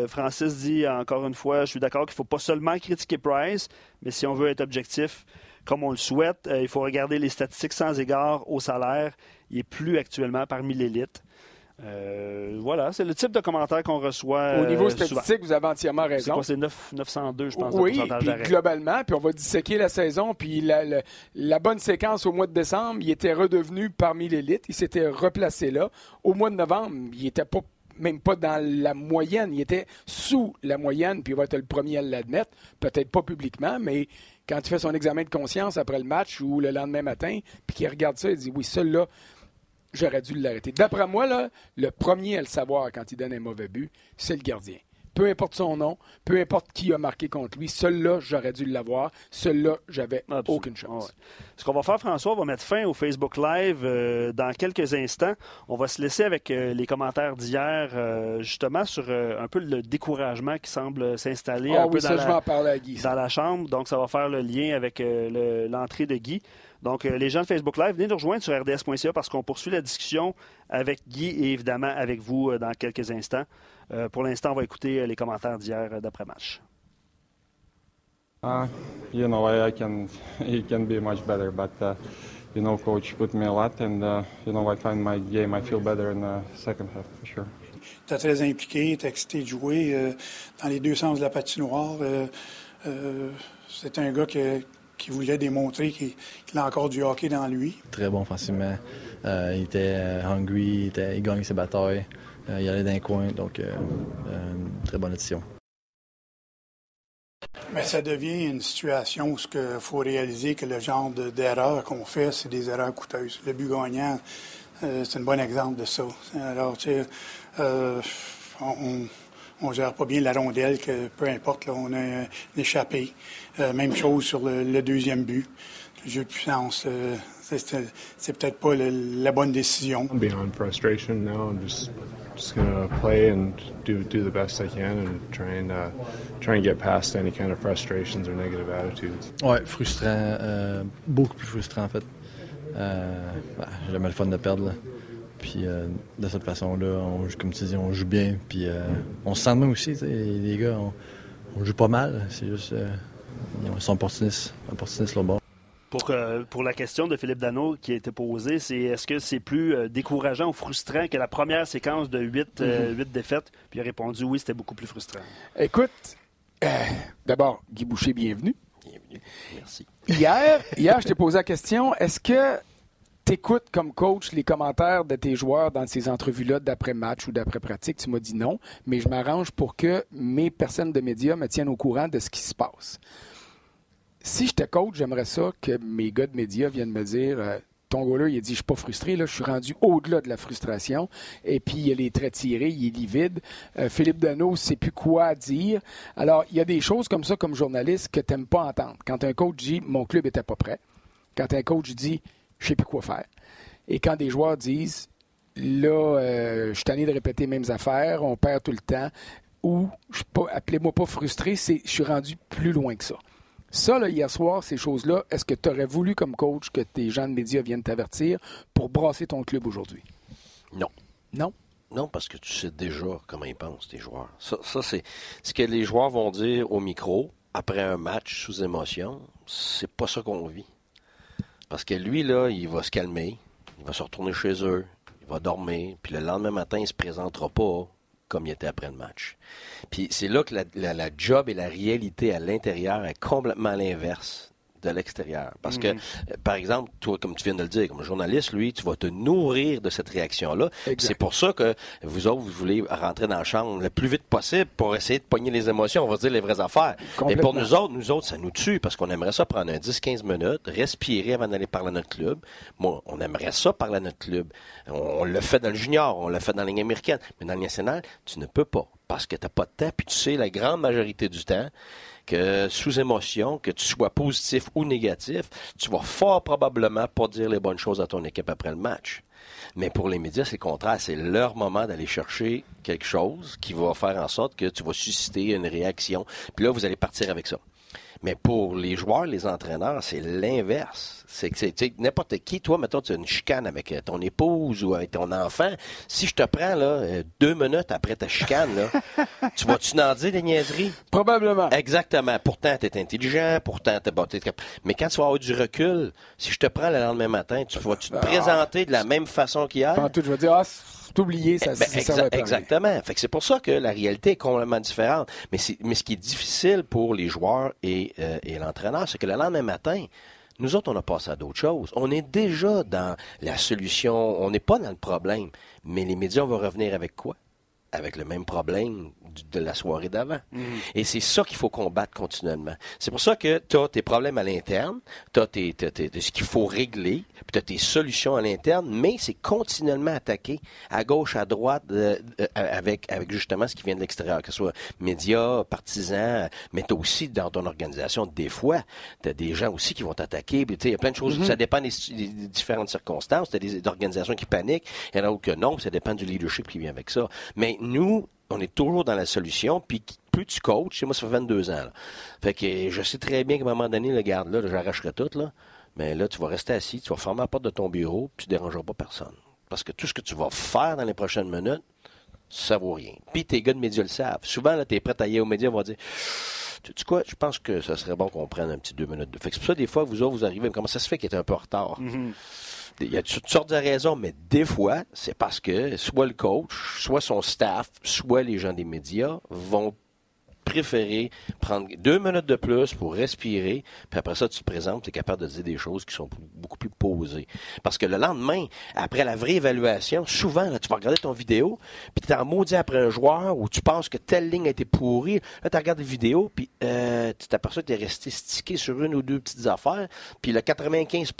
Francis dit encore une fois, je suis d'accord qu'il faut pas seulement critiquer Price, mais si on veut être objectif, comme on le souhaite, il faut regarder les statistiques sans égard au salaire. Il est plus actuellement parmi l'élite. Euh, voilà, c'est le type de commentaire qu'on reçoit. Au niveau euh, statistique, vous avez entièrement raison. C'est 902, je pense. Oui, puis globalement, puis on va disséquer la saison, puis la, bonne séquence au mois de décembre, il était redevenu parmi l'élite, il s'était replacé là. Au mois de novembre, il était pas même pas dans la moyenne, il était sous la moyenne, puis il va être le premier à l'admettre, peut-être pas publiquement, mais quand il fait son examen de conscience après le match ou le lendemain matin, puis qu'il regarde ça, il dit oui, celui-là, j'aurais dû l'arrêter. D'après moi, le premier à le savoir quand il donne un mauvais but, c'est le gardien. Peu importe son nom, peu importe qui a marqué contre lui, celui-là, j'aurais dû l'avoir. Celui-là, j'avais aucune chance. Ce qu'on va faire, François, on va mettre fin au Facebook Live euh, dans quelques instants. On va se laisser avec euh, les commentaires d'hier, euh, justement, sur un peu le découragement qui semble s'installer ah un peu dans, la, dans la chambre. Donc, ça va faire le lien avec l'entrée de Guy. Donc, les gens de Facebook Live, venez nous rejoindre sur rds.ca parce qu'on poursuit la discussion avec Guy et évidemment avec vous dans quelques instants. Euh, pour l'instant, on va écouter les commentaires d'hier d'après-match. Uh, you know, I, I, can, it can be much better, but uh, you know, coach put me a lot, and uh, you know, I find my game, I feel better in the second half for sure. T'es très impliqué, t'es excité de jouer dans les deux sens de la patinoire. c'est un gars qui qui voulait démontrer qu'il a encore du hockey dans lui. Très bon. Euh, il était hungry, il, il gagnait ses batailles, il allait dans les coins, donc une très bonne édition. Mais ça devient une situation où il faut réaliser que le genre d'erreurs qu'on fait, c'est des erreurs coûteuses. Le but gagnant, c'est un bon exemple de ça. Alors, tu sais, on on gère pas bien la rondelle, que peu importe, là, on a un échappé. Euh, même chose sur le, deuxième but. Le jeu de puissance, euh, c'est peut-être pas la bonne décision. Beyond frustration now, I'm just just gonna play and do do the best I can and try and uh, try and get past any kind of frustrations or negative attitudes. Ouais, frustrant, euh, beaucoup plus frustrant en fait. Euh, bah, jamais le fun de perdre. Puis euh, de cette façon-là, comme tu dis, on joue bien. Puis euh, on se sent même aussi. Les gars, on, joue pas mal. C'est juste. Euh, ils sont opportunistes, opportunistes là-bas. Pour, pour, la question de Philippe Dano qui a été posée, c'est est-ce que c'est plus décourageant ou frustrant que la première séquence de huit, mm-hmm. défaites? Puis il a répondu oui, c'était beaucoup plus frustrant. Écoute, d'abord, Guy Boucher, bienvenue. Bienvenue. Merci. Hier, hier je t'ai posé la question, est-ce que t'écoutes comme coach les commentaires de tes joueurs dans ces entrevues-là d'après-match ou d'après-pratique, tu m'as dit non, mais je m'arrange pour que mes personnes de médias me tiennent au courant de ce qui se passe. Si te coach, j'aimerais ça que mes gars de médias viennent me dire euh, ton goaler, il a dit Je suis pas frustré, là, je suis rendu au-delà de la frustration. Et puis, il est très tiré, il est livide. Euh, Philippe Deneau ne sait plus quoi dire. Alors, il y a des choses comme ça, comme journaliste, que tu n'aimes pas entendre. Quand un coach dit Mon club était pas prêt. Quand un coach dit je sais plus quoi faire. Et quand des joueurs disent, là, euh, je suis tanné de répéter les mêmes affaires, on perd tout le temps, ou, appelez-moi pas frustré, c'est je suis rendu plus loin que ça. Ça, là, hier soir, ces choses-là, est-ce que tu aurais voulu comme coach que tes gens de médias viennent t'avertir pour brasser ton club aujourd'hui? Non. Non? Non, parce que tu sais déjà comment ils pensent, tes joueurs. Ça, ça c'est ce que les joueurs vont dire au micro après un match sous émotion. C'est pas ça qu'on vit. Parce que lui, là, il va se calmer, il va se retourner chez eux, il va dormir, puis le lendemain matin, il se présentera pas comme il était après le match. Puis c'est là que la, la, job et la réalité à l'intérieur est complètement l'inverse de l'extérieur. Parce que, mhm. euh, par exemple, toi, comme tu viens de le dire, comme journaliste, lui, tu vas te nourrir de cette réaction-là. C'est pour ça que vous autres, vous voulez rentrer dans la chambre le plus vite possible pour essayer de pogner les émotions, on va dire les vraies affaires. Mais pour nous autres, nous autres, ça nous tue parce qu'on aimerait ça prendre un 10-15 minutes, respirer avant d'aller parler à notre club. Moi, on aimerait ça parler à notre club. On, le fait dans le junior, on le fait dans la ligne américaine. Mais dans le national, tu ne peux pas parce que tu n'as pas de temps. Puis tu sais, la grande majorité du temps, que sous émotion, que tu sois positif ou négatif, tu vas fort probablement pas dire les bonnes choses à ton équipe après le match. Mais pour les médias, c'est le contraire. C'est leur moment d'aller chercher quelque chose qui va faire en sorte que tu vas susciter une réaction. Puis là, vous allez partir avec ça. Mais pour les joueurs, les entraîneurs, c'est l'inverse. C'est que c'est n'importe qui, toi, mettons, tu as une chicane avec euh, ton épouse ou avec ton enfant. Si je te prends là, euh, deux minutes après ta chicane, là, tu vas-tu n'en dire des niaiseries? Probablement. Exactement. Pourtant, tu es intelligent, pourtant, tu es... Mais quand tu vas avoir du recul, si je te prends le lendemain matin, tu vas-tu te ah. présenter de la même façon qu'hier? tout, je vais dire, ah, oublié, ça, eh ben, ça Exactement. Fait que c'est pour ça que la réalité est complètement différente. Mais, mais ce qui est difficile pour les joueurs et, euh, et l'entraîneur, c'est que le lendemain matin, nous autres, on a passé à d'autres choses. On est déjà dans la solution, on n'est pas dans le problème. Mais les médias vont revenir avec quoi? Avec le même problème de la soirée d'avant. Mhm. Et c'est ça qu'il faut combattre continuellement. C'est pour ça que tu as tes problèmes à l'interne, tu as, ce qu'il faut régler, puis tu as tes solutions à l'interne, mais c'est continuellement attaqué à gauche, à droite, euh, euh, avec, avec justement ce qui vient de l'extérieur, que ce soit médias, partisans, mais tu aussi dans ton organisation, des fois, tu as des gens aussi qui vont t'attaquer. Il y a plein de choses, mhm. ça dépend des, différentes circonstances. Tu as des, organisations qui paniquent, il y en a que non, ça dépend du leadership qui vient avec ça. Mais nous, on est toujours dans la solution, puis plus tu coaches, moi, ça fait 22 ans. Fait que je sais très bien qu'à un moment donné, le garde là, j'arracherai tout, là. Mais là, tu vas rester assis, tu vas fermer la porte de ton bureau, puis tu ne dérangeras pas personne. Parce que tout ce que tu vas faire dans les prochaines minutes, ça vaut rien. Puis tes gars de médias le savent. Souvent, là, tu es prêt à y aller aux médias, on va dire tu sais quoi, je pense que ça serait bon qu'on prenne un petit deux minutes de. Fait que c'est pour ça, des fois, vous autres, vous arrivez, comment ça se fait qu'il est un peu en retard? Mm-hmm. Il y a toutes sortes de raisons, mais des fois, c'est parce que soit le coach, soit son staff, soit les gens des médias vont préféré prendre deux minutes de plus pour respirer, puis après ça, tu te présentes, tu es capable de dire des choses qui sont beaucoup plus posées. Parce que le lendemain, après la vraie évaluation, souvent, là, tu vas regarder ton vidéo, puis tu es en maudit après un joueur où tu penses que telle ligne a été pourrie. Là, tu regardes des vidéos, puis euh, tu t'aperçois que tu es resté stické sur une ou deux petites affaires, puis le 95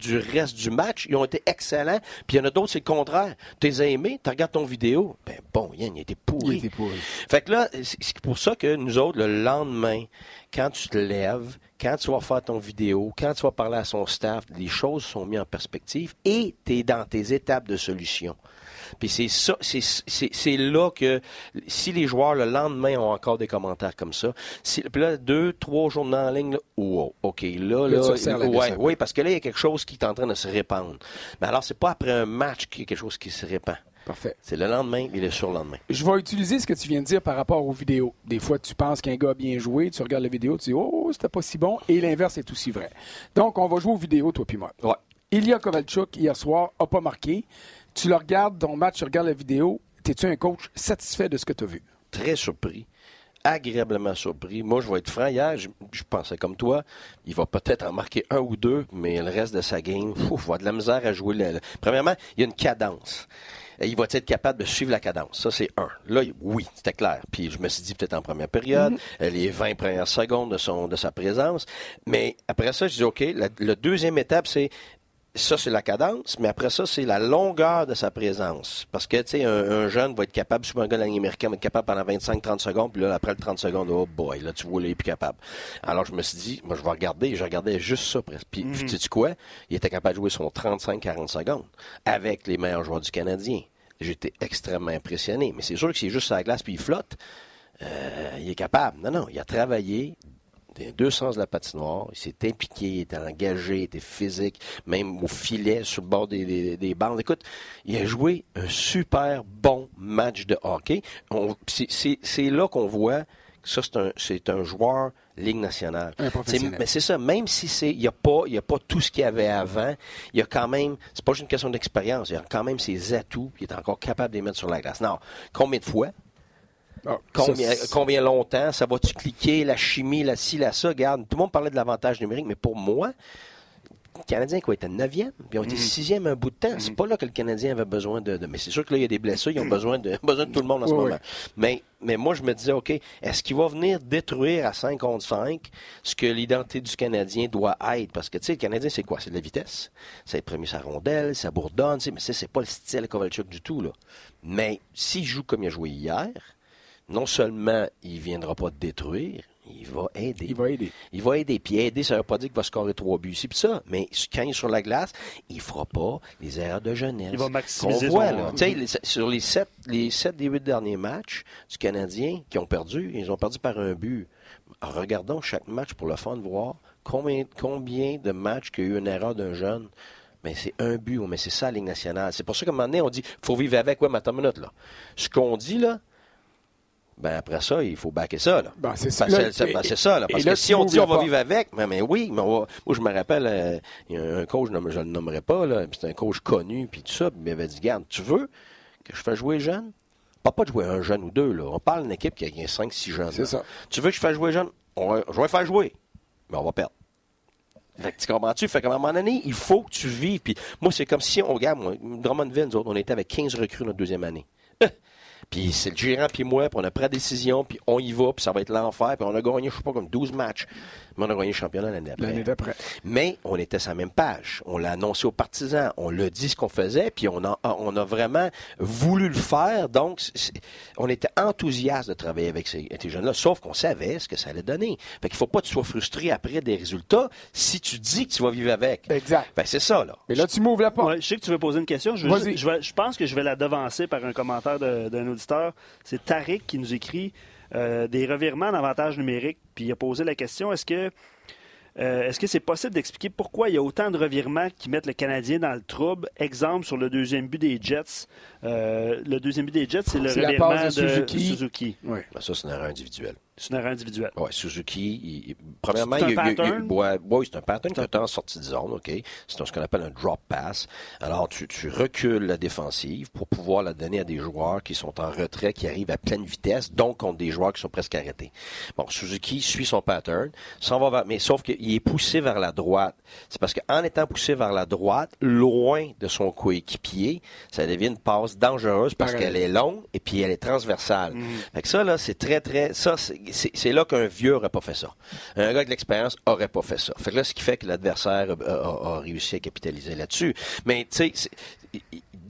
du reste du match, ils ont été excellents, puis il y en a d'autres, c'est le contraire. Tu les as aimés, tu regardes ton vidéo, ben bon, Yann, il a été pourri. Il était pourri. Fait que là, c'est pour ça que nous autres, le lendemain, quand tu te lèves, quand tu vas faire ton vidéo, quand tu vas parler à son staff, les choses sont mises en perspective et tu es dans tes étapes de solution. Puis c'est ça, c'est là que si les joueurs le lendemain ont encore des commentaires comme ça, si, puis là deux, trois journées en ligne, là, wow, ok, là, là, ouais, oui, parce que là il y a quelque chose qui est en train de se répandre. Mais alors c'est pas après un match qu'il y a quelque chose qui se répand. Parfait. C'est le lendemain et le surlendemain. Je vais utiliser ce que tu viens de dire par rapport aux vidéos. Des fois, tu penses qu'un gars a bien joué, tu regardes la vidéo, tu dis Oh, c'était pas si bon, et l'inverse est aussi vrai. Donc, on va jouer aux vidéos, toi puis moi. Ouais. Ilya Kovalchuk, hier soir, n'a pas marqué. Tu le regardes, ton match, tu regardes la vidéo. Es-tu un coach satisfait de ce que tu as vu? Très surpris. Agréablement surpris. Moi, je vais être franc. Hier, je, pensais comme toi, il va peut-être en marquer un ou deux, mais le reste de sa game, il va de la misère à jouer. Premièrement, il y a une cadence il va être capable de suivre la cadence. Ça, c'est un. Là, oui, c'était clair. Puis je me suis dit peut-être en première période, mm-hmm. les 20 premières secondes de, son, de sa présence. Mais après ça, je dis, OK, la, la deuxième étape, c'est ça, c'est la cadence, mais après ça, c'est la longueur de sa présence. Parce que, tu sais, un, jeune va être capable, souvent un gars américain va être capable pendant 25-30 secondes, puis là, après le 30 secondes, oh boy, là, tu vois, il est plus capable. Alors, je me suis dit, moi, je vais regarder, je regardais juste ça presque. Puis, tu sais quoi? Il était capable de jouer son 35-40 secondes avec les meilleurs joueurs du Canadien. J'étais extrêmement impressionné. Mais c'est sûr que c'est juste sa glace puis il flotte. Euh, il est capable. Non, non, il a travaillé des deux sens de la patinoire. Il s'est impliqué, il était engagé, il était physique, même au filet, sur le bord des, des, bandes. Écoute, il a joué un super bon match de hockey. C'est là qu'on voit que ça, c'est un, un joueur Ligue nationale. Mais c'est ça, même si c'est, il n'y a, pas, a pas tout ce qu'il y avait avant, il y a quand même, c'est pas juste une question d'expérience, il y a quand même ses atouts, puis il est encore capable de les mettre sur la glace. Non, combien de fois? Ah, combien, longtemps? Ça va-tu cliquer? La chimie, la ci, la ça? Regarde, tout le monde parlait de l'avantage numérique, mais pour moi, le Canadien qui était 9e, puis ont été 6e un bout de temps. C'est mhm. pas là que le Canadien avait besoin de. mais c'est sûr que là, il y a des blessés, ils ont besoin de, besoin de tout le monde en ce moment. Mais, mais moi, je me disais, OK, est-ce qu'il va venir détruire à 5 contre 5 ce que l'identité du Canadien doit être? Parce que, tu sais, le Canadien, c'est quoi? C'est de la vitesse. Ça a premier sa rondelle, ça bourdonne, mais c'est pas le style Kovalchuk du tout, là. Mais s'il joue comme il a joué hier, non seulement il ne viendra pas détruire, il va aider. Il va aider. Il va aider. Puis aider, ça ne veut pas dire qu'il va scorer trois buts ici. Puis ça, mais quand il est sur la glace, il ne fera pas les erreurs de jeunesse. Il va maximiser voit, là. Sur les sept, les sept des huit derniers matchs du Canadien qui ont perdu, ils ont perdu par un but. Regardons chaque match pour le fun de voir combien, combien de matchs qu'il y a eu une erreur d'un jeune. Mais c'est un but, mais c'est ça la Ligue nationale. C'est pour ça qu'à un moment donné, on dit faut vivre avec. Ouais, mais attends une minute, là. Ce qu'on dit, là, ben après ça, il faut backer ça. Là. Ben, c'est ça. Ben, c'est ça. Là, parce que si on dit on va vivre avec, mais, mais oui, mais moi je me rappelle, euh, il y a un coach, je ne le nommerai pas, là, c'est un coach connu, puis tout ça, puis il m'avait dit, garde, tu veux que je fasse jouer jeune? Pas pas de jouer un jeune ou deux, là. On parle d'une équipe qui a 5-6 jeunes. C'est ça. Tu veux que je fasse jouer jeune? On je vais faire jouer, mais on va perdre. Fait que, tu comprends-tu? Fait qu'à un moment donné, il faut que tu vives. Puis moi, c'est comme si on regarde, moi, Drummondville, nous autres, on était avec 15 recrues notre deuxième année. Puis c'est le gérant puis moi, puis on a pris la décision, puis on y va, puis ça va être l'enfer, puis on a gagné, je sais pas, comme 12 matchs. Mais on a gagné le championnat l'année d'après. L'année d'après. Mais on était sur la même page. On l'a annoncé aux partisans. On l'a dit ce qu'on faisait, puis on a, on a vraiment voulu le faire. Donc, on était enthousiaste de travailler avec ces, jeunes-là, sauf qu'on savait ce que ça allait donner. Fait qu'il faut pas que tu sois frustré après des résultats si tu dis que tu vas vivre avec. Exact. C'est ça, là. Mais là, tu m'ouvres la porte. je sais que tu veux poser une question. Je, je, pense que je vais la devancer par un commentaire d'un auditeur. C'est Tariq qui nous écrit euh, des revirements d'avantages numériques. Puis il a posé la question est-ce que euh, est-ce que c'est possible d'expliquer pourquoi il y a autant de revirements qui mettent le Canadien dans le trouble? Exemple sur le deuxième but des Jets. Euh, le deuxième but des Jets, c'est le revirement de Suzuki. Oui. Ben, ça, c'est une erreur individuelle. C'est une erreur individuelle. Oui, Suzuki, il, premièrement, il, il, oui, c'est un pattern que tu en sortie de zone, OK? C'est ce qu'on appelle un drop pass. Alors, tu, tu, recules la défensive pour pouvoir la donner à des joueurs qui sont en retrait, qui arrivent à pleine vitesse, donc contre des joueurs qui sont presque arrêtés. Bon, Suzuki suit son pattern, s'en va vers, mais sauf qu'il est poussé vers la droite. C'est parce qu'en étant poussé vers la droite, loin de son coéquipier, ça devient une passe dangereuse parce qu'elle est longue et puis elle est transversale. Mm Fait que ça, là, c'est très, très, ça, c'est là qu'un vieux aurait pas fait ça. Un gars avec l'expérience aurait pas fait ça. Fait que là, ce qui fait que l'adversaire a, réussi à capitaliser là-dessus. Mais, tu sais,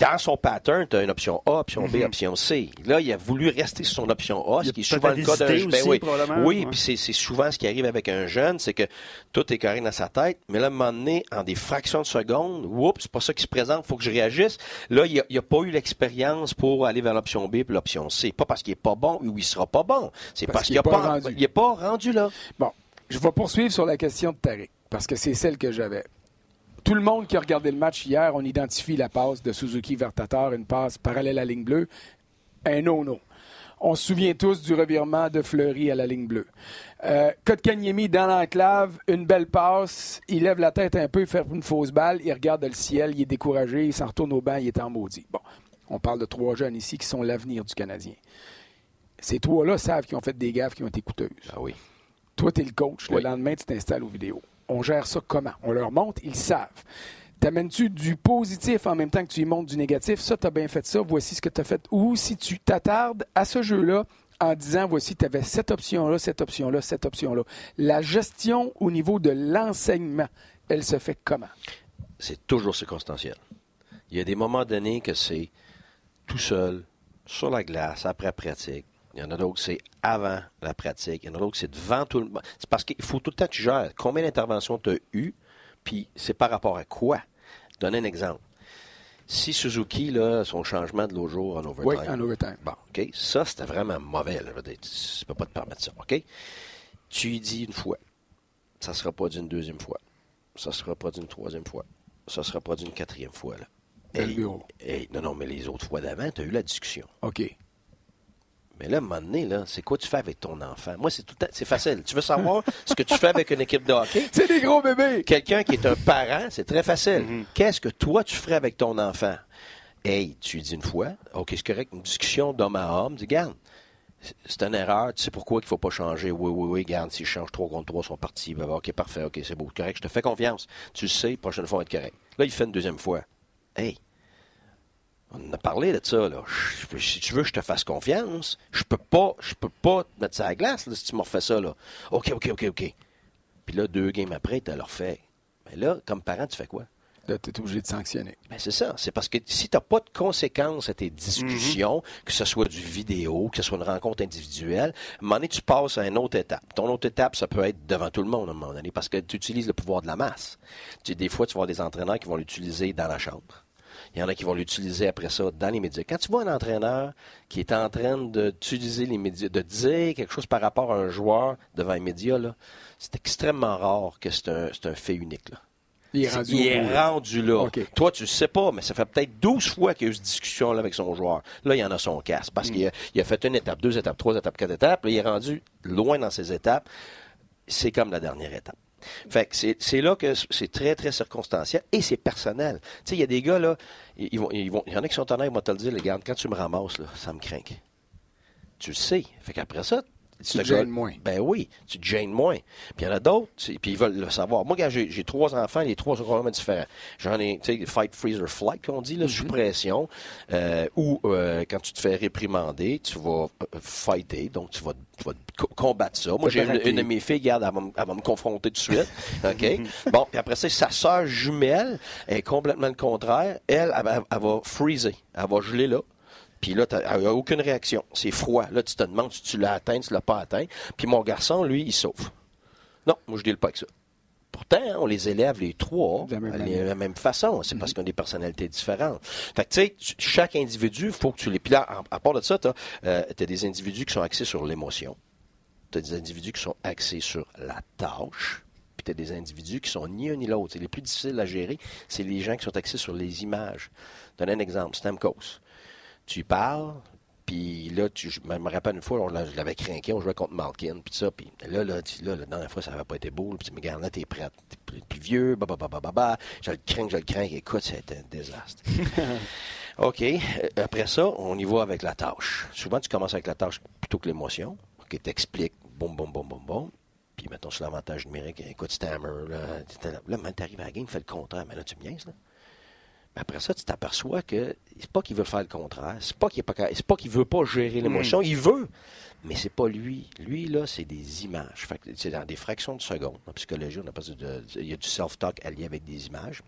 dans son pattern, tu as une option A, option B, mhm. option C. Là, il a voulu rester sur son option A, ce qui est souvent le cas d'un jeune. Ben oui, oui puis c'est souvent ce qui arrive avec un jeune, c'est que tout est correct dans sa tête, mais là, à un moment donné, en des fractions de secondes, oups, c'est pas ça qui se présente, faut que je réagisse. Là, il n'a a pas eu l'expérience pour aller vers l'option B et l'option C. Pas parce qu'il est pas bon ou il sera pas bon. C'est parce, qu'il n'est pas, pas rendu là. Bon, je vais poursuivre sur la question de Tariq, parce que c'est celle que j'avais. Tout le monde qui a regardé le match hier, on identifie la passe de Suzuki vers Tatar, une passe parallèle à la ligne bleue. Un no-no. On se souvient tous du revirement de Fleury à la ligne bleue. Euh, Kotkaniemi dans l'enclave, une belle passe. Il lève la tête un peu, il fait une fausse balle. Il regarde le ciel, il est découragé, il s'en retourne au banc, il est en maudit. Bon, on parle de trois jeunes ici qui sont l'avenir du Canadien. Ces trois-là savent qu'ils ont fait des gaffes qui ont été coûteuses. Ah oui. Toi, tu es le coach. Le lendemain, tu t'installes aux vidéos on gère ça comment? On leur montre, ils savent. T'amènes-tu du positif en même temps que tu y montres du négatif? Ça, tu as bien fait ça, voici ce que tu as fait. Ou si tu t'attardes à ce jeu-là en disant, voici, tu avais cette option-là, cette option-là, cette option-là. La gestion au niveau de l'enseignement, elle se fait comment? C'est toujours circonstanciel. Il y a des moments donnés que c'est tout seul, sur la glace, après pratique, il y en a d'autres, c'est avant la pratique. Il y en a d'autres, c'est devant tout le monde. C'est parce qu'il faut tout le temps que tu gères combien d'interventions tu as eues, puis c'est par rapport à quoi? Donne un exemple. Si Suzuki, là, son changement de l'autre jour en overtime. Oui, en overtime. Bon, OK? Ça, c'était vraiment mauvais. Tu ne peux pas te permettre ça. OK? Tu lui dis une fois. Ça ne sera pas d'une deuxième fois. Ça ne sera pas d'une troisième fois. Ça ne sera pas d'une quatrième fois. Là. non, non, mais les autres fois d'avant, tu as eu la discussion. OK. Mais là, à un moment donné, là, c'est quoi tu fais avec ton enfant? Moi, c'est tout c'est facile. Tu veux savoir ce que tu fais avec une équipe de hockey? C'est des gros bébés! Quelqu'un qui est un parent, c'est très facile. Mm-hmm. Qu'est-ce que toi, tu ferais avec ton enfant? Hey, tu lui dis une fois, OK, c'est correct, une discussion d'homme à homme, dis, garde, c'est une erreur, tu sais pourquoi il ne faut pas changer? Oui, oui, oui, garde, si je change 3 contre 3, ils sont partis. OK, parfait, OK, c'est beau, correct, je te fais confiance. Tu le sais, prochaine fois, on va être correct. Là, il fait une deuxième fois. Hey, on a parlé de ça. Là. si tu veux que je te fasse confiance, je peux pas, je peux pas te mettre ça à la glace si tu m'as refait ça. Là. OK, OK, OK, OK. Puis là, deux games après, tu as leur fait. Mais là, comme parent, tu fais quoi? Là, tu es obligé de sanctionner. Ben, c'est ça. C'est parce que si tu n'as pas de conséquences à tes discussions, mm-hmm. que ce soit du vidéo, que ce soit une rencontre individuelle, à un moment donné, tu passes à une autre étape. Ton autre étape, ça peut être devant tout le monde à un moment donné, parce que tu utilises le pouvoir de la masse. Tu, des fois, tu vas avoir des entraîneurs qui vont l'utiliser dans la chambre. Il y en a qui vont l'utiliser après ça dans les médias. Quand tu vois un entraîneur qui est en train d'utiliser les médias, de dire quelque chose par rapport à un joueur devant les médias, c'est extrêmement rare que c'est un, fait unique. Il est rendu, là. Toi, tu ne sais pas, mais ça fait peut-être 12 fois qu'il y a eu cette discussion-là avec son joueur. Là, il y en a son casse parce mm. qu'il a, fait une étape, deux étapes, trois étapes, quatre étapes. Là, il est rendu loin dans ses étapes. C'est comme la dernière étape. Fait que c'est là que c'est très, très circonstanciel et c'est personnel. Tu sais, il y a des gars, là, ils vont, ils vont, il y en a qui sont honnêtes, ils vont te le dire, les gars, quand tu me ramasses, là, ça me craint. Tu le sais. Fait qu'après ça, tu te gênes moins. Ben oui, tu te gênes moins. Puis il y en a d'autres, puis ils veulent le savoir. Moi, j'ai trois enfants, les trois sont complètement différents. J'en ai, tu sais, fight, freezer, flight, qu'on dit, là, sous pression, euh, ou euh, quand tu te fais réprimander, tu vas euh, fighter, donc tu vas, tu vas combattre ça. Moi, j'ai une, de mes filles, regarde, elle va, me confronter tout de suite. OK? Mm-hmm. bon, puis après ça, sa sœur jumelle est complètement le contraire. Elle, elle, elle va freezer. Elle va geler là. Puis là, il n'y a aucune réaction. C'est froid. Là, tu te demandes si tu l'as atteint, si tu l'as pas atteint. Puis mon garçon, lui, il souffre. Non, moi, je ne pas avec ça. Pourtant, on les élève les trois de la même, façon. C'est parce mhm. qu'on a des personnalités différentes. Fait que, tu sais, chaque individu, il faut que tu les... Puis là, à part de ça, tu as, euh, des individus qui sont axés sur l'émotion. Tu as des individus qui sont axés sur la tâche. Puis tu as des individus qui sont ni un ni l'autre. Les plus difficiles à gérer, c'est les gens qui sont axés sur les images. Je donne un exemple. Stamkos tu parles, Puis là, tu, je me rappelle une fois, on, je l'avais craqué, on jouait contre Malkin, puis ça. Puis là, là, là, la dernière fois, ça n'avait pas été beau. Puis me regarde, là, t'es prêt, t'es plus, vieux, bah, bah, bah, bah, bah, bah. Je le crains, je le crains. Écoute, c'était un désastre. OK. Après ça, on y va avec la tâche. Souvent, tu commences avec la tâche plutôt que l'émotion. OK, t'expliques, boum, boum, boum, boum, boum. Puis mettons sur l'avantage numérique, écoute, stammer, là, là, là t'arrives à la game, fais le contraire. Mais là, tu me niaises, là. Mais après ça, tu t'aperçois que c'est pas qu'il veut faire le contraire, c'est pas qu'il c'est pas qu'il veut pas gérer l'émotion, il veut, mais c'est pas lui. Lui là, c'est des images. c'est dans des fractions de secondes. En psychologie, on a pas de, il y a du self-talk allié avec des images.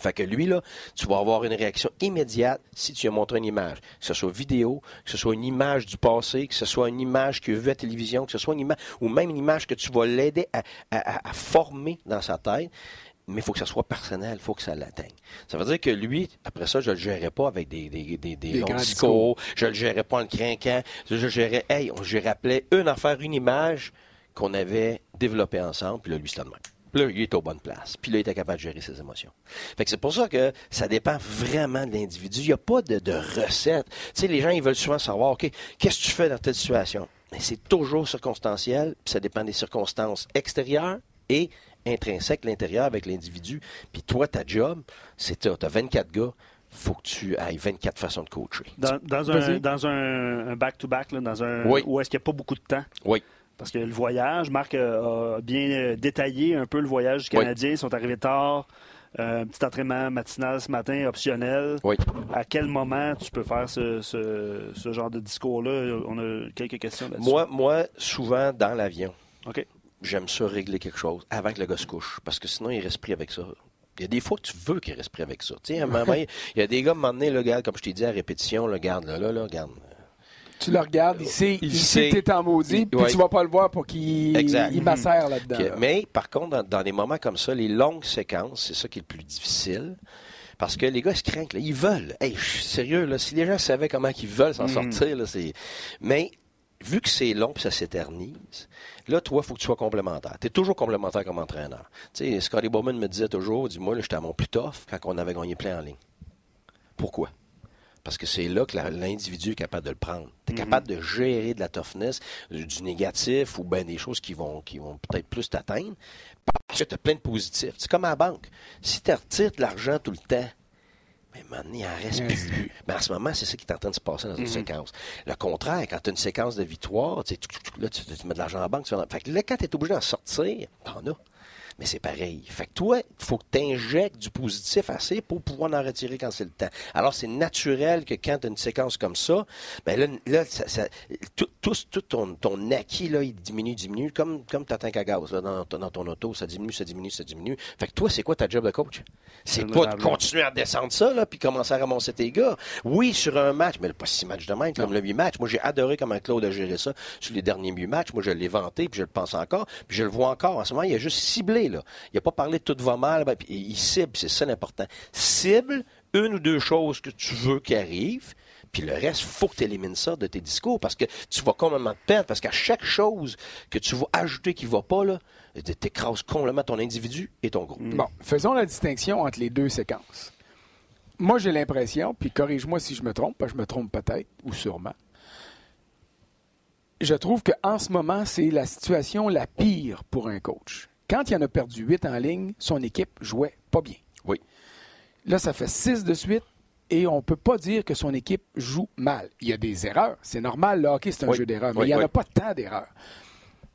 Fait que lui, là, tu vas avoir une réaction immédiate si tu lui as montré une image. Que ce soit vidéo, que ce soit une image du passé, que ce soit une image qu'il a vue à la télévision, que ce soit une image, ou même une image que tu vas l'aider à, former dans sa tête mais il faut que ça soit personnel, il faut que ça l'atteigne. Ça veut dire que lui, après ça, je ne le gérais pas avec des, des, des, des, longs discours, je ne le gérais pas en le craquant, je le gérais, hey, je rappelais une affaire, une image qu'on avait développée ensemble, puis là, lui, c'était le même. Puis là, il est aux bonnes places. Puis là, il était capable de gérer ses émotions. Fait que c'est pour ça que ça dépend vraiment de l'individu. Il n'y a pas de, de recette. Tu sais, les gens, ils veulent souvent savoir, OK, qu'est-ce que tu fais dans telle situation? Mais c'est toujours circonstanciel, puis ça dépend des circonstances extérieures et intrinsèques, l'intérieur avec l'individu. Puis toi, ta job, c'est tu as 24 gars, faut que tu ailles 24 façons de coacher. Dans, un, dans un back-to-back, dans un, où est-ce qu'il n'y a pas beaucoup de temps. Oui. Parce que le voyage, Marc a bien euh, détaillé un peu le voyage du Canadien. Ils sont arrivés tard. Euh, un petit entraînement matinal ce matin, optionnel. Oui. À quel moment tu peux faire ce, ce, genre de discours-là? On a quelques questions là-dessus. Moi, moi, souvent dans l'avion. OK. J'aime ça régler quelque chose avant que le gars se couche. Parce que sinon, il reste pris avec ça. Il y a des fois que tu veux qu'il reste pris avec ça. Tu sais, à un moment, il y a des gars, à un moment donné, là, regarde, comme je t'ai dit à répétition, là, regarde, là, là, là, regarde tu le regardes, il sait, il, sait que t'es en maudit, puis tu vas pas le voir pour qu'il il macère là-dedans. Mais par contre, dans, des moments comme ça, les longues séquences, c'est ça qui est le plus difficile. Parce que les gars se craignent, ils veulent. Hey, sérieux, là, si les gens savaient comment ils veulent s'en mm. sortir, là, c'est. Mais vu que c'est long et ça s'éternise, là, toi, il faut que tu sois complémentaire. Tu es toujours complémentaire comme entraîneur. Tu sais, Scotty Bowman me disait toujours, dis-moi, j'étais à mon plus tough quand on avait gagné plein en ligne. Pourquoi? Parce que c'est là que l'individu est capable de le prendre. Tu es mhm. capable de gérer de la toughness, du négatif ou bien des choses qui vont, qui vont peut-être plus t'atteindre. Parce que tu as plein de positifs. C'est comme à la banque. Si tu retires de l'argent tout le temps, mais maintenant, il en reste plus. Mais en ce moment, c'est ça qui est en train de se passer dans une mhm. séquence. Le contraire, quand tu as une séquence de victoire, tu, là, tu, mets de l'argent en banque. Tu fait que là, quand tu es obligé d'en sortir, t'en as mais c'est pareil. Fait que toi, il faut que tu injectes du positif assez pour pouvoir en retirer quand c'est le temps. Alors, c'est naturel que quand tu as une séquence comme ça, ben là, là ça, tout, tout, ton, ton, acquis, là, il diminue, diminue, comme, comme ta tank à gaz là, dans, dans, ton auto, ça diminue, ça diminue, ça diminue. Fait que toi, c'est quoi ta job de coach? C'est pas de continuer à descendre ça, là, puis commencer à ramasser tes gars. Oui, sur un match, mais pas six matchs de même, comme le huit matchs. Moi, j'ai adoré comment Claude a géré ça sur les derniers huit matchs. Moi, je l'ai vanté, puis je le pense encore, puis je le vois encore. En ce moment, il a juste ciblé il n'a pas parlé de tout va mal. Ben, il cible, c'est ça l'important. Cible une ou deux choses que tu veux qui arrivent. Puis le reste, faut que tu élimines ça de tes discours parce que tu vas complètement te perdre. Parce qu'à chaque chose que tu vas ajouter qui ne va pas, tu écrases complètement ton individu et ton groupe. Bon, faisons la distinction entre les deux séquences. Moi, j'ai l'impression, puis corrige-moi si je me trompe, parce que je me trompe peut-être, ou sûrement. Je trouve qu'en ce moment, c'est la situation la pire pour un coach. Quand il en a perdu 8 en ligne, son équipe jouait pas bien. Oui. Là, ça fait 6 de suite et on ne peut pas dire que son équipe joue mal. Il y a des erreurs. C'est normal, le hockey, c'est un jeu d'erreurs, mais il n'y en a pas tant d'erreurs.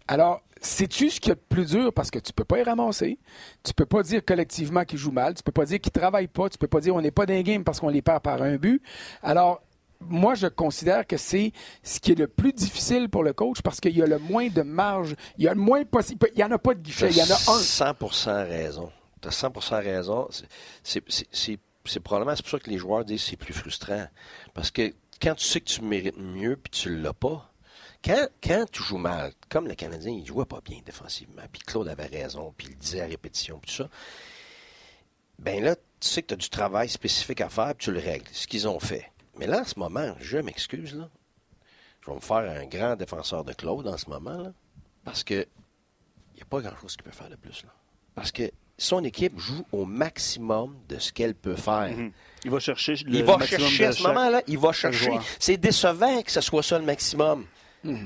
Alors, sais-tu ce qui est le plus dur? Parce que tu ne peux pas y ramasser. Tu ne peux pas dire collectivement qu'ils jouent mal. Tu ne peux pas dire qu'ils ne travaillent pas. Tu ne peux pas dire on n'est pas d'un game parce qu'on les perd par un but. Alors, moi, je considère que c'est ce qui est le plus difficile pour le coach parce qu'il y a le moins de marge, il y a le moins possible. Il n'y en a pas de guichet, il y en a un. 100 raison. Tu as 100 raison. C'est probablement pour ça que les joueurs disent que c'est plus frustrant. Parce que quand tu sais que tu mérites mieux puis tu ne l'as pas, quand, quand, tu joues mal, comme le Canadien, il ne jouait pas bien défensivement, puis Claude avait raison, puis il disait à répétition, puis tout ça, ben là, tu sais que tu as du travail spécifique à faire, puis tu le règles. Ce qu'ils ont fait. Mais là, en ce moment, je m'excuse, là. Je vais me faire un grand défenseur de Claude en ce moment, là. Parce que il n'y a pas grand-chose qu'il peut faire de plus, là. Parce que son équipe joue au maximum de ce qu'elle peut faire. Mhm. Il va chercher le Il va maximum chercher à ce moment-là, il va chercher. C'est décevant que ce soit ça le maximum.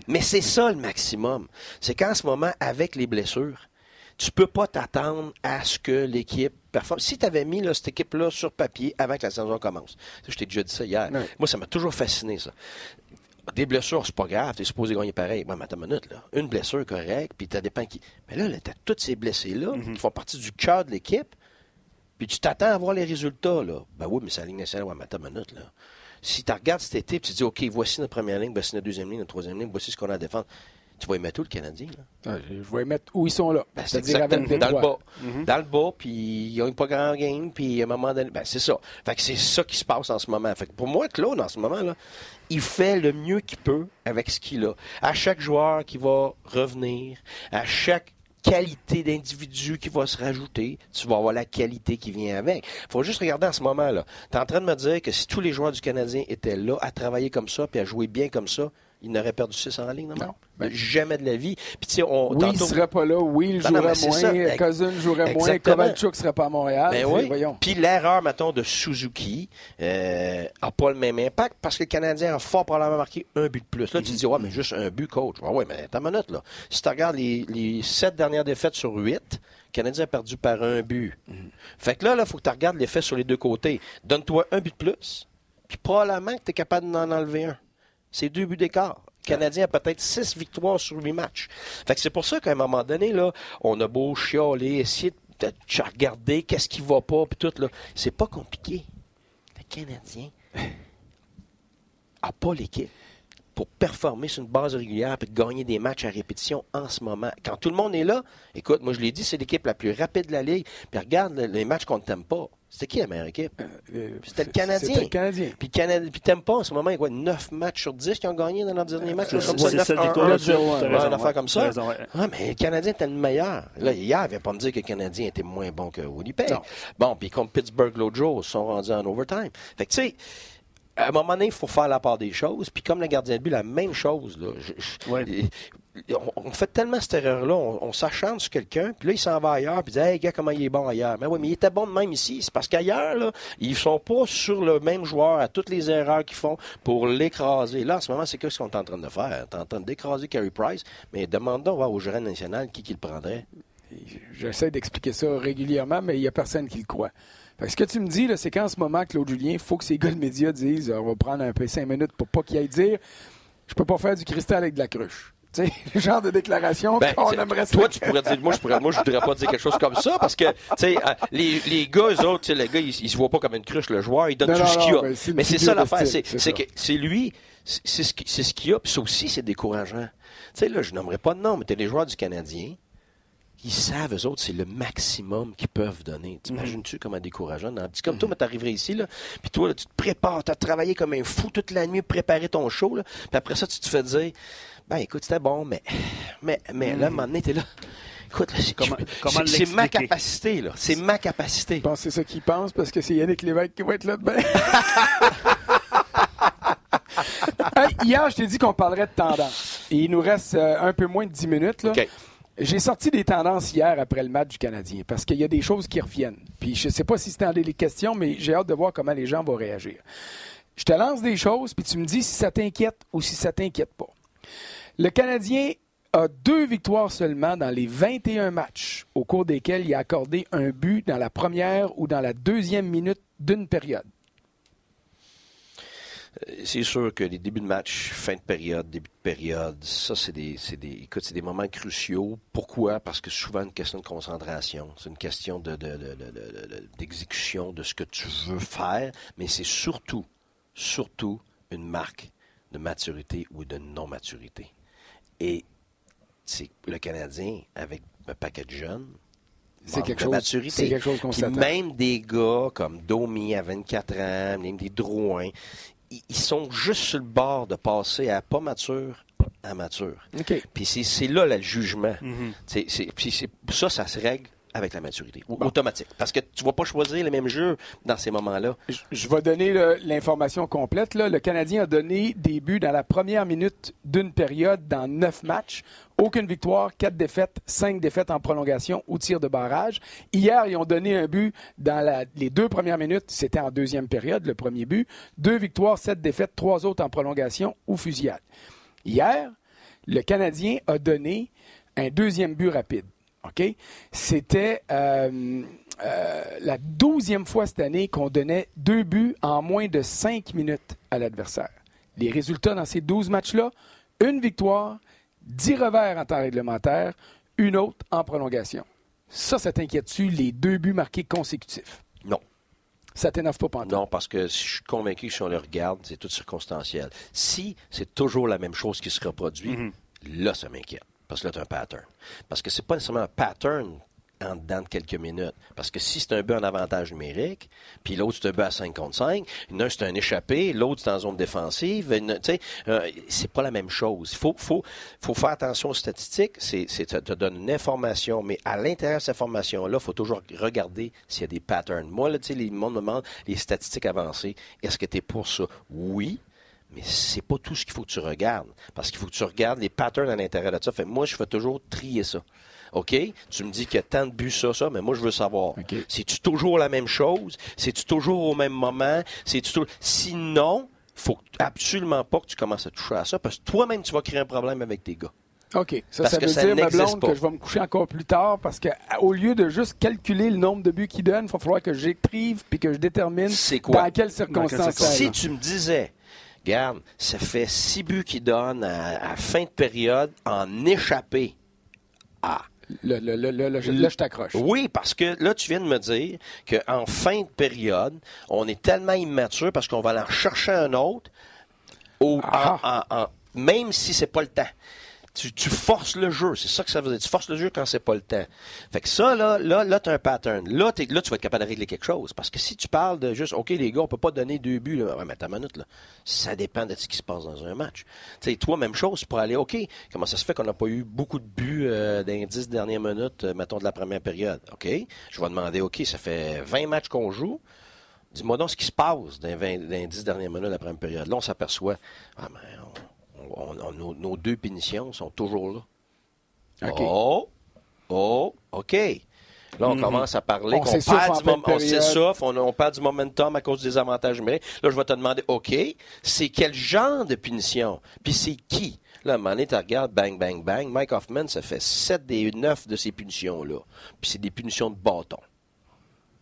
Mais c'est ça le maximum. C'est qu'en ce moment, avec les blessures, tu peux pas t'attendre à ce que l'équipe performe. Si tu avais mis là, cette équipe-là sur papier avant que la saison commence, je t'ai déjà dit ça hier. Moi, ça m'a toujours fasciné, ça. Des blessures, c'est pas grave, t'es supposé gagner pareil. Bon, mais attends une minute, là. Une blessure correcte, puis ça dépend qui. Mais là, là t'as tous ces blessés-là Mhm. qui font partie du cœur de l'équipe, puis tu t'attends à voir les résultats, là. Ben oui, mais c'est la ligne nationale, ouais, mais attends une minute, là. Si tu regardes cet été, puis tu dis, OK, voici notre première ligne, voici notre deuxième ligne, notre troisième ligne, voici ce qu'on a à défendre, tu vas y mettre où, le Canadien, là? Ah, Je vais mettre où ils sont là. Ben, c'est exactement dans le Détroit. bas. Dans le bas, puis ils n'ont pas grand game, puis à un moment donné, ben, c'est ça. Fait que c'est ça qui se passe en ce moment. Fait que pour moi, Claude, en ce moment, là, il fait le mieux qu'il peut avec ce qu'il a. À chaque joueur qui va revenir, à chaque qualité d'individu qui va se rajouter, tu vas avoir la qualité qui vient avec. faut juste regarder en ce moment-là. Tu es en train de me dire que si tous les joueurs du Canadien étaient là à travailler comme ça, puis à jouer bien comme ça, ils n'auraient perdu 6 en ligne, non? Non. Ben- Jamais de la vie. Puis tu sais, on... Oui, il ne serait pas là. Oui, il Ben jouerait c'est ça. moins. Cousin jouerait moins. Exactement. Kovalchuk ne serait pas à Montréal. Ben oui. Voyons. Puis l'erreur, mettons, de Suzuki n'a pas le même impact parce que le Canadien a fort probablement marqué un but de plus. Là, tu te dis, ouais, mais juste un but, coach. Ouais, ouais, mais une minute, là. Si tu regardes les, les sept dernières défaites sur huit, le Canadien a perdu par un but. Fait que là, il faut que tu regardes l'effet sur les deux côtés. Donne-toi un but de plus, puis probablement que tu es capable d'en enlever un. C'est deux buts d'écart. Le Canadien a peut-être six victoires sur huit matchs. Fait que c'est pour ça qu'à un moment donné, là, on a beau chialer, essayer de de regarder qu'est-ce qui va pas, puis tout, là. C'est pas compliqué. Le Canadien a pas l'équipe pour performer sur une base régulière et gagner des matchs à répétition en ce moment. Quand tout le monde est là, écoute, moi je l'ai dit, c'est l'équipe la plus rapide de la Ligue. Puis regarde le- les matchs qu'on ne t'aime pas. C'était qui la meilleure équipe? Euh, C'était le Canadien. C'était le Canadien. Puis, t'aimes pas en ce moment, il y a quoi, 9 matchs sur 10 qui ont gagné dans leur dernier match? C'est comme ça, c'est 9, cette 1, victoire-là, 1, tu as Ouais, raison, une affaire comme ça. raison, ouais. Ah, mais le Canadien était le meilleur. Là, hier, il ne pas me dire que le Canadien était moins bon que Winnipeg. Non. Bon, puis comme Pittsburgh l'autre jour, ils sont rendus en overtime. Fait que, tu sais, à un moment donné, il faut faire la part des choses. Puis comme le gardien de but, la même chose. Là. Je- je- Ouais. On, fait tellement cette erreur-là, on, on s'acharne sur quelqu'un, puis là, il s'en va ailleurs, puis il dit Hey, gars, comment il est bon ailleurs? Mais oui, mais il était bon de même ici. C'est parce qu'ailleurs, là, ils sont pas sur le même joueur à toutes les erreurs qu'ils font pour l'écraser. Là, en ce moment, c'est que ce qu'on est en train de faire? On est en train d'écraser Carey Price, mais demandons voir au gérant national qui, qui le prendrait? J'essaie d'expliquer ça régulièrement, mais il n'y a personne qui le croit. Fait que ce que tu me dis, c'est qu'en ce moment, Claude Julien, il faut que ces gars de médias disent on va prendre un peu cinq minutes pour pas qu'il aille dire je peux pas faire du cristal avec de la cruche. Tu sais, le genre de déclaration Ben, qu'on aimerait toi, tu pourrais dire, moi, je pourrais, moi, je voudrais pas dire quelque chose comme ça parce que, tu sais, euh, les, les gars, eux autres, tu sais, les gars, ils, ils se voient pas comme une cruche, le joueur, il donne Non, tout non, ce qu'il a. ben, Mais c'est ça l'affaire, c'est, que c'est lui, c'est ce qu'il a, puis ça aussi, c'est décourageant. Tu sais, là, je nommerai pas de nom, mais t'as les joueurs du Canadien, ils savent, eux autres, c'est le maximum qu'ils peuvent donner. T'imagines-tu comment décourageant? Non? Comme toi, mais t'arriverais ici, là, puis toi, là, tu te prépares, t'as travaillé comme un fou toute la nuit, préparé ton show, là, puis après ça, tu te fais dire, ben écoute, c'était bon, mais, mais, mais là, à un moment donné, t'es là. Écoute, là, c'est- ma capacité, là. C'est ma capacité. Je pense que c'est ça qu'ils pensent parce que c'est Yannick Lévesque qui va être là demain. Hey, hier, je t'ai dit qu'on parlerait de tendance. Et il nous reste euh, un peu moins de 10 minutes. Là. J'ai sorti des tendances hier après le match du Canadien parce qu'il y a des choses qui reviennent. Puis je sais pas si c'était dans les questions, mais j'ai hâte de voir comment les gens vont réagir. Je te lance des choses, puis tu me dis si ça t'inquiète ou si ça t'inquiète pas. Le Canadien a deux victoires seulement dans les 21 matchs au cours desquels il a accordé un but dans la première ou dans la deuxième minute d'une période. C'est sûr que les débuts de match, fin de période, début de période, ça, c'est des, moments cruciaux. Pourquoi? Parce que c'est souvent une question de concentration. C'est une question de, de- d'exécution de ce que tu veux faire, mais c'est surtout, surtout une marque de maturité ou de non-maturité. Et c'est le Canadien, avec un paquet de jeunes, C'est quelque quelque chose qu'on s'attend. Même des gars comme Domi à 24 ans, même des Drouin, ils ils sont juste sur le bord de passer à pas mature à mature. OK. Puis c'est, là le jugement. Mhm. Puis ça, ça se règle avec la maturité. Automatique. Parce que tu ne vas pas choisir les mêmes jeux dans ces moments-là. Je, vais donner l'information complète. Là. Le Canadien a donné des buts dans la première minute d'une période dans neuf matchs. Aucune victoire, quatre défaites, cinq défaites en prolongation ou tir de barrage. Hier, ils ont donné un but dans les deux premières minutes. C'était en deuxième période, le premier but. Deux victoires, sept défaites, trois autres en prolongation ou fusillade. Hier, le Canadien a donné un deuxième but rapide. OK? C'était euh, euh, la douzième fois cette année qu'on donnait deux buts en moins de cinq minutes à l'adversaire. Les résultats dans ces douze matchs-là, une victoire, dix revers en temps réglementaire, une autre en prolongation. Ça, ça t'inquiète-tu, les deux buts marqués consécutifs? Non. Ça t'énerve pas pendant Non, parce que je suis convaincu que si on le regarde, c'est tout circonstanciel. Si c'est toujours la même chose qui se reproduit, mm-hmm. là, ça m'inquiète. Parce que là, tu as un pattern. Parce que c'est pas nécessairement un pattern en dedans de quelques minutes. Parce que si c'est un but en avantage numérique, puis l'autre c'est un but à 5 contre 5, l'un c'est un échappé, l'autre c'est en zone défensive, euh, c'est pas la même chose. Il faut, faut, faut faire attention aux statistiques, c'est, ça te donne une information, mais à l'intérieur de cette information-là, il faut toujours regarder s'il y a des patterns. Moi, là, tu sais, le monde me demande les statistiques avancées. Est-ce que tu es pour ça? Oui, mais c'est pas tout ce qu'il faut que tu regardes. Parce qu'il faut que tu regardes les patterns à l'intérieur de ça. Fait, moi, je fais toujours trier ça. OK? Tu me dis qu'il y a tant de buts, ça, ça, mais moi, je veux savoir. C'est-tu toujours la même chose? C'est-tu toujours au même moment? C'est-tu toujours... Sinon, faut absolument pas que tu commences à toucher à ça parce que toi-même, tu vas créer un problème avec tes gars. OK. Ça, ça veut dire, ma blonde, que je vais me coucher encore plus tard parce qu'au lieu de juste calculer le nombre de buts qu'il donne, il va falloir que j'écrive puis que je détermine dans quelles circonstances? Si tu me disais, Regarde, ça fait six buts qu'il donne à, fin de période en échappé. Ah. là, je t'accroche. Oui, parce que là, tu viens de me dire qu'en fin de période, on est tellement immature parce qu'on va aller en chercher un autre, ah. même si c'est pas le temps tu, forces le jeu. C'est ça que ça veut dire. Tu forces le jeu quand c'est pas le temps. Fait que ça, là, là, là tu as un pattern. Là, là, tu vas être capable de régler quelque chose. Parce que si tu parles de juste, OK, les gars, on peut pas donner deux buts, là. Ouais, mais ta minute, là. Ça dépend de ce qui se passe dans un match. Tu sais, toi, même chose, pour aller, OK, comment ça se fait qu'on n'a pas eu beaucoup de buts euh, dans les dix dernières minutes, euh, mettons, de la première période? OK. Je vais demander, OK, ça fait 20 matchs qu'on joue. Dis-moi donc ce qui se passe dans, les 10 dernières minutes de la première période. Là, on s'aperçoit, ah, nos, deux punitions sont toujours là. Oh, oh, OK. Là, on mhm. commence à parler qu'on perd, du on, on, perd du momentum à cause des avantages numériques. Là, je vais te demander, OK, c'est quel genre de punition? Puis c'est qui? Là, à un moment donné, tu regardes, bang, bang, bang. Mike Hoffman, ça fait 7 des 9 de ces punitions-là. Puis c'est des punitions de bâton.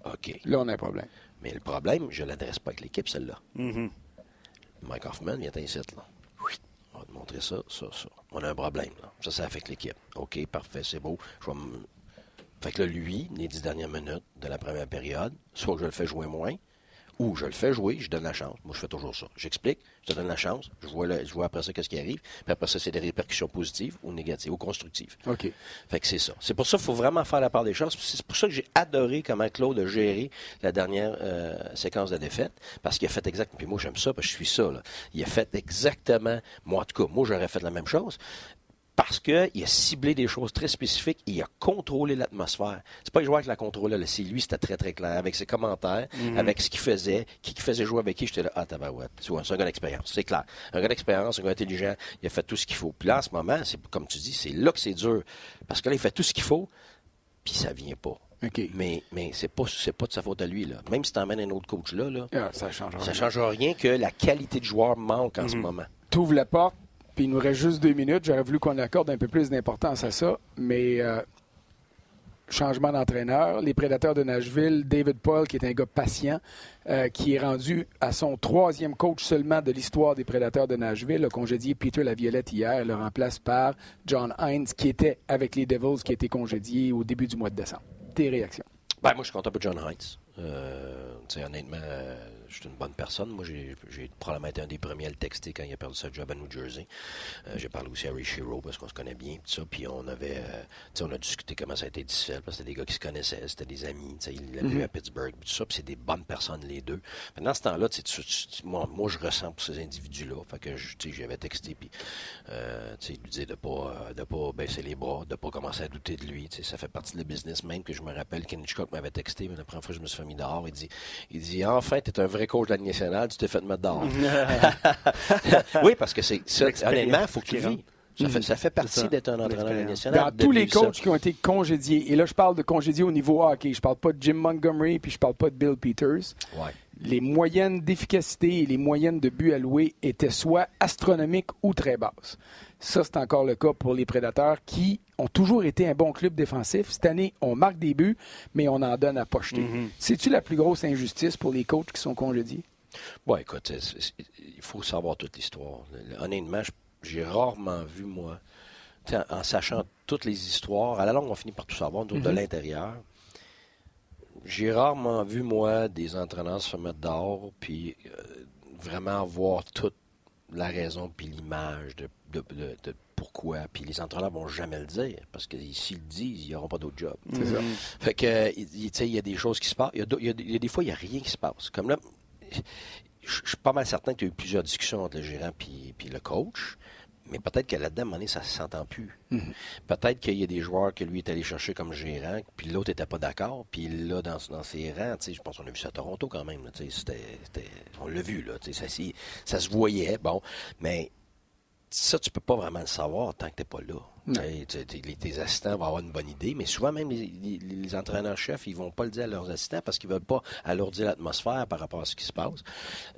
OK. Là, on a un problème. Mais le problème, je ne l'adresse pas avec l'équipe, celle-là. Mhm. Mike Hoffman vient ici, là va te montrer ça, ça, ça. On a un problème. Là. Ça, ça affecte l'équipe. OK, parfait, c'est beau. Je vais Fait que là, lui, les dix dernières minutes de la première période, soit je le fais jouer moins, ou je le fais jouer, je donne la chance. Moi, je fais toujours ça. J'explique, je te donne la chance, je vois, je vois après ça qu'est-ce qui arrive, puis après ça, c'est des répercussions positives ou négatives ou constructives. OK. Fait que c'est ça. C'est pour ça qu'il faut vraiment faire la part des choses. C'est pour ça que j'ai adoré comment Claude a géré la dernière euh, séquence de défaite, parce qu'il a fait exactement, puis moi, j'aime ça, parce que je suis ça, là. Il a fait exactement, moi, en tout cas, moi, j'aurais fait la même chose parce qu'il a ciblé des choses très spécifiques et il a contrôlé l'atmosphère. C'est pas le joueur qui l'a contrôlé, c'est lui, c'était très très clair, avec ses commentaires, mhm. avec ce qu'il faisait, qui, faisait jouer avec qui, j'étais là, ah tabarouette, c'est un gars d'expérience, c'est clair. Un gars d'expérience, un gars intelligent, il a fait tout ce qu'il faut. Puis là, en ce moment, c'est comme tu dis, c'est là que c'est dur, parce que là, il fait tout ce qu'il faut, puis ça vient pas. Mais, mais c'est pas, pas de sa faute à lui. Là. Même si tu emmènes un autre coach là, là ah, ça change ça change rien que la qualité de joueur manque en ce mhm. moment. Tu ouvres la porte, puis il nous reste juste deux minutes. J'aurais voulu qu'on accorde un peu plus d'importance à ça, mais euh, changement d'entraîneur. Les prédateurs de Nashville, David Paul, qui est un gars patient, euh, qui est rendu à son troisième coach seulement de l'histoire des prédateurs de Nashville, a congédié Peter Laviolette hier, le remplace par John Hines, qui était avec les Devils, qui a été congédié au début du mois de décembre. Tes réactions? Ben, moi, je suis content pour John Hines. Euh, honnêtement, je suis une bonne personne. Moi, j'ai probablement été un des premiers à le texter quand il a perdu sa job à New Jersey. Euh, j'ai parlé aussi à Ray Shiro parce qu'on se connaît bien, tout ça. Puis on avait, euh, on a discuté comment ça a été difficile parce que c'était des gars qui se connaissaient, c'était des amis. Il l'a vu à Pittsburgh, tout ça. Puis c'est des bonnes personnes, les deux. Maintenant, ce temps-là, moi, moi, je ressens pour ces individus-là. Fait que, j'avais texté, puis, euh, il lui disait de pas, de pas baisser les bras, de pas commencer à douter de lui. Ça fait partie de le business même que je me rappelle. Ken Hitchcock m'avait texté, mais la première fois que je me suis fait mis dehors, il dit, il dit, enfin, t'es un vrai coach de la nationale, tu t'es fait mettre dehors. oui, parce que c'est, honnêtement, il faut que tu vis. Ça fait, ça fait, partie d'être un entraîneur national. Dans tous les coachs qui ont été congédiés, et là je parle de congédiés au niveau hockey, je parle pas de Jim Montgomery puis je parle pas de Bill Peters. Ouais. Les moyennes d'efficacité et les moyennes de buts alloués étaient soit astronomiques ou très basses. Ça, c'est encore le cas pour les Prédateurs qui ont toujours été un bon club défensif. Cette année, on marque des buts, mais on en donne à pocheter. Mm-hmm. C'est-tu la plus grosse injustice pour les coachs qui sont congédiés? Bon, écoute, il faut savoir toute l'histoire. Honnêtement, j'ai rarement vu, moi, en, sachant toutes les histoires, à la longue, on finit par tout savoir, de mm-hmm. l'intérieur. J'ai rarement vu, moi, des entraîneurs se mettre dehors, puis euh, vraiment voir toute la raison, puis l'image de de, pourquoi. Puis les entraîneurs vont jamais le dire, parce que s'ils le disent, ils n'auront pas d'autre job. Ça. Fait que, il y a des choses qui se passent. Il y, a, des fois, il n'y a rien qui se passe. Comme là, je suis pas mal certain qu'il y a eu plusieurs discussions entre le gérant et puis le coach. Mais peut-être qu'à là-dedans, à ça ne s'entend plus. Mhm. Peut-être qu'il y a des joueurs que lui est allé chercher comme gérant, puis l'autre n'était pas d'accord, puis là, dans, dans ses rangs, je pense qu'on a vu ça à Toronto quand même. on l'a vu, là, ça, ça se voyait, bon. Mais ça, tu peux pas vraiment le savoir tant que tu n'es pas là. tes assistants vont avoir une bonne idée, mais souvent même les, entraîneurs-chefs, ils vont pas le dire à leurs assistants parce qu'ils veulent pas alourdir l'atmosphère par rapport à ce qui se passe.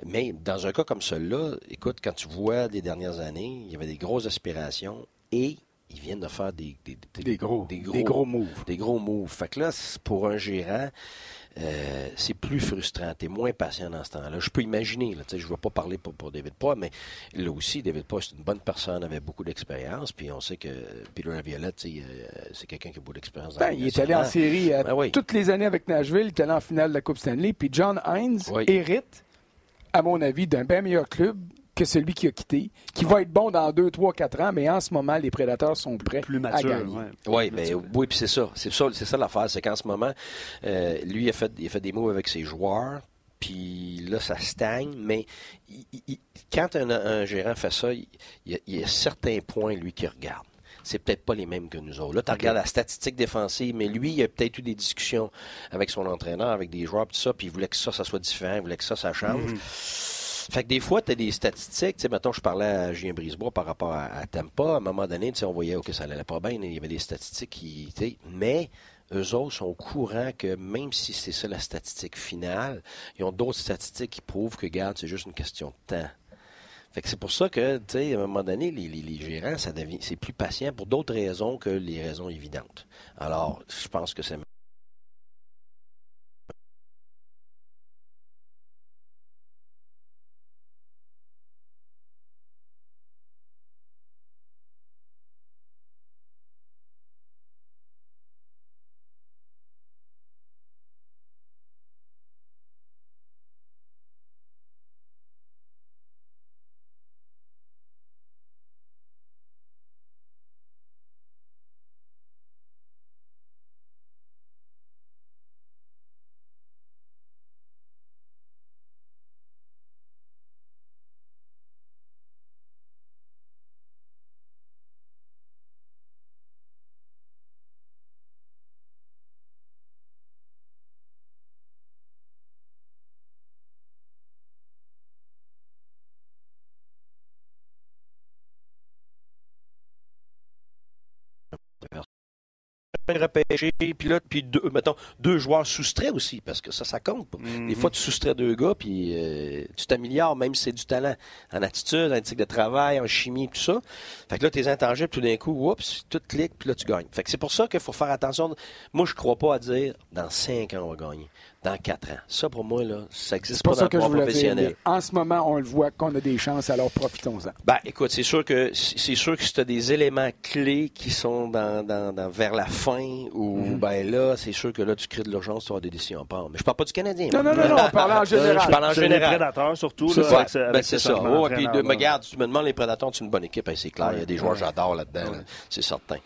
Mais dans un cas comme celui-là, écoute, quand tu vois des dernières années, il y avait des grosses aspirations et ils viennent de faire des, des, gros, des, gros, des gros moves. Des gros moves. Fait que là, pour un gérant, euh, c'est plus frustrant. Tu es moins patient dans ce temps-là. Je peux imaginer, je ne vais pas parler pour, David Poit, mais là aussi, David Poit, c'est une bonne personne, avait beaucoup d'expérience, puis on sait que Peter Laviolette, euh, c'est quelqu'un qui a beaucoup d'expérience. Ben, il est allé en série euh, ben toutes les années avec Nashville, il est allé en finale de la Coupe Stanley, puis John Hines hérite, à mon avis, d'un bien meilleur club que celui qui a quitté, qui va être bon dans 2, 3, 4 ans, mais en ce moment, les prédateurs sont prêts Plus à gagner. Ouais. Ben, oui, puis c'est ça. C'est ça, c'est ça l'affaire. C'est qu'en ce moment, euh, lui, il a, fait, il a fait des mots avec ses joueurs, puis là, ça stagne, mais quand un, gérant fait ça, il, y a, certains points, lui, qui regarde c'est peut-être pas les mêmes que nous autres. Là, tu regardes la statistique défensive, mais lui, il a peut-être eu des discussions avec son entraîneur, avec des joueurs, tout ça, puis il voulait que ça, ça soit différent, il voulait que ça, ça change. Mm-hmm. Fait que des fois, tu as des statistiques. Mettons, je parlais à Julien Brisebois par rapport à, Tampa. À un moment donné, on voyait que ça allait pas bien. Il y avait des statistiques qui. Tu sais, mais eux autres sont au courant que même si c'est ça la statistique finale, ils ont d'autres statistiques qui prouvent que, regarde, c'est juste une question de temps. Fait que c'est pour ça que, tu sais, à un moment donné, les, les, les gérants, ça devient, c'est plus patient pour d'autres raisons que les raisons évidentes. Alors, je pense que c'est repêché, puis là, puis deux, mettons, deux joueurs soustraits aussi, parce que ça, ça compte. Des mhm. fois, tu soustrais deux gars, puis euh, tu t'améliores, même si c'est du talent, en attitude, en éthique de travail, en chimie, tout ça. Fait que là, tes intangibles, tout d'un coup, oups, tout clique, puis là, tu gagnes. Fait que c'est pour ça qu'il faut faire attention. Moi, je crois pas à dire, dans cinq ans, on va gagner. Dans quatre ans. Ça, pour moi, là, ça n'existe C'est pas pas dans ça le que je dire. professionnel. mais En ce moment, on le voit qu'on a des chances, alors profitons-en. Ben, écoute, c'est sûr que c'est sûr que si tu as des éléments clés qui sont dans, dans- dans- vers la fin, ou Mhm. ben là, c'est sûr que là, tu crées de l'urgence, tu auras des décisions à prendre. Mais je parle pas du Canadien. Non, non, non, non, on parlait en Je général. parle en C'est les général. prédateurs, surtout. C'est là, ça. avec Ben, c'est ce ça. Oh, puis de, regarde, tu me demandes les prédateurs, c'est une bonne équipe, hein, c'est clair. Il y a des joueurs que j'adore là-dedans, là. c'est certain.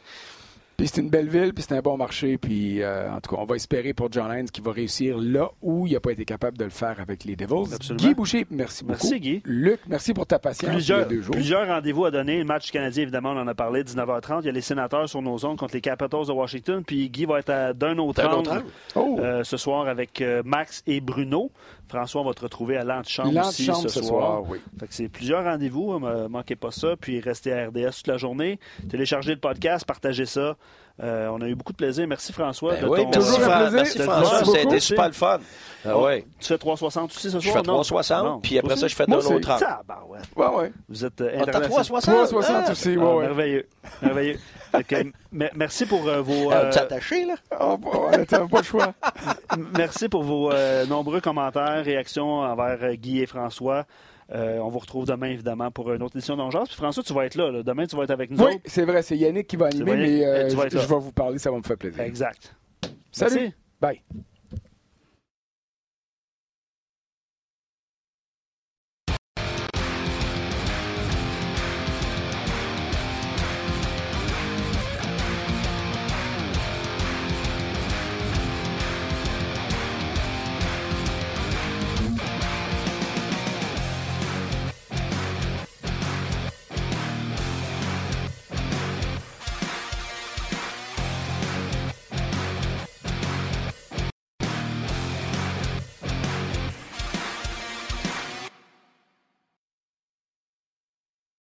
Puis c'est une belle ville, puis c'est un bon marché. Puis euh, en tout cas, on va espérer pour John Hines qu'il va réussir là où il n'a pas été capable de le faire avec les Devils. Absolument. Guy Boucher, merci beaucoup. Merci, Guy. Luc, merci pour ta patience Plusieurs, deux jours. rendez-vous à donner. Le match Canadien, évidemment, on en a parlé, 19h30. Il y a les sénateurs sur nos ondes contre les Capitals de Washington. Puis Guy va être à d'un autre D'un angle autre angle. Oh, euh, ce soir avec euh, Max et Bruno. François, on va te retrouver à l'antichambre aussi ce, ce soir, oui. Fait que c'est plusieurs rendez-vous, ne manquez pas ça. Puis restez à RDS toute la journée. Téléchargez le podcast, partagez ça. Euh, on a eu beaucoup de plaisir. Merci François. Ben de oui, ton- merci, merci François, beaucoup. ça a été super le fun. Ah Oh, ouais. Tu fais 360 aussi ce soir? Je fais Non? 360, Non. puis après ça, je fais Moi d'un aussi. autre angle. Tabarouette. Ouais, ouais. Vous êtes euh, Ah, t'as international. 360? 360 Ah. aussi, Ah, ouais, ouais. Merveilleux. Merveilleux. Fait que, me- merci pour euh, vos. Ah, euh, Tu attaché, là? Oh, bon, ouais, t'as pas le choix. merci pour vos euh, nombreux commentaires, réactions envers euh, Guy et François. Euh, on vous retrouve demain, évidemment, pour une autre édition d'Angers. Puis François, tu vas être là, là. Demain, tu vas être avec nous Oui, c'est vrai, c'est Yannick qui va animer, mais euh, je vais vous parler, ça va me faire plaisir. Exact. Salut. Merci. Bye.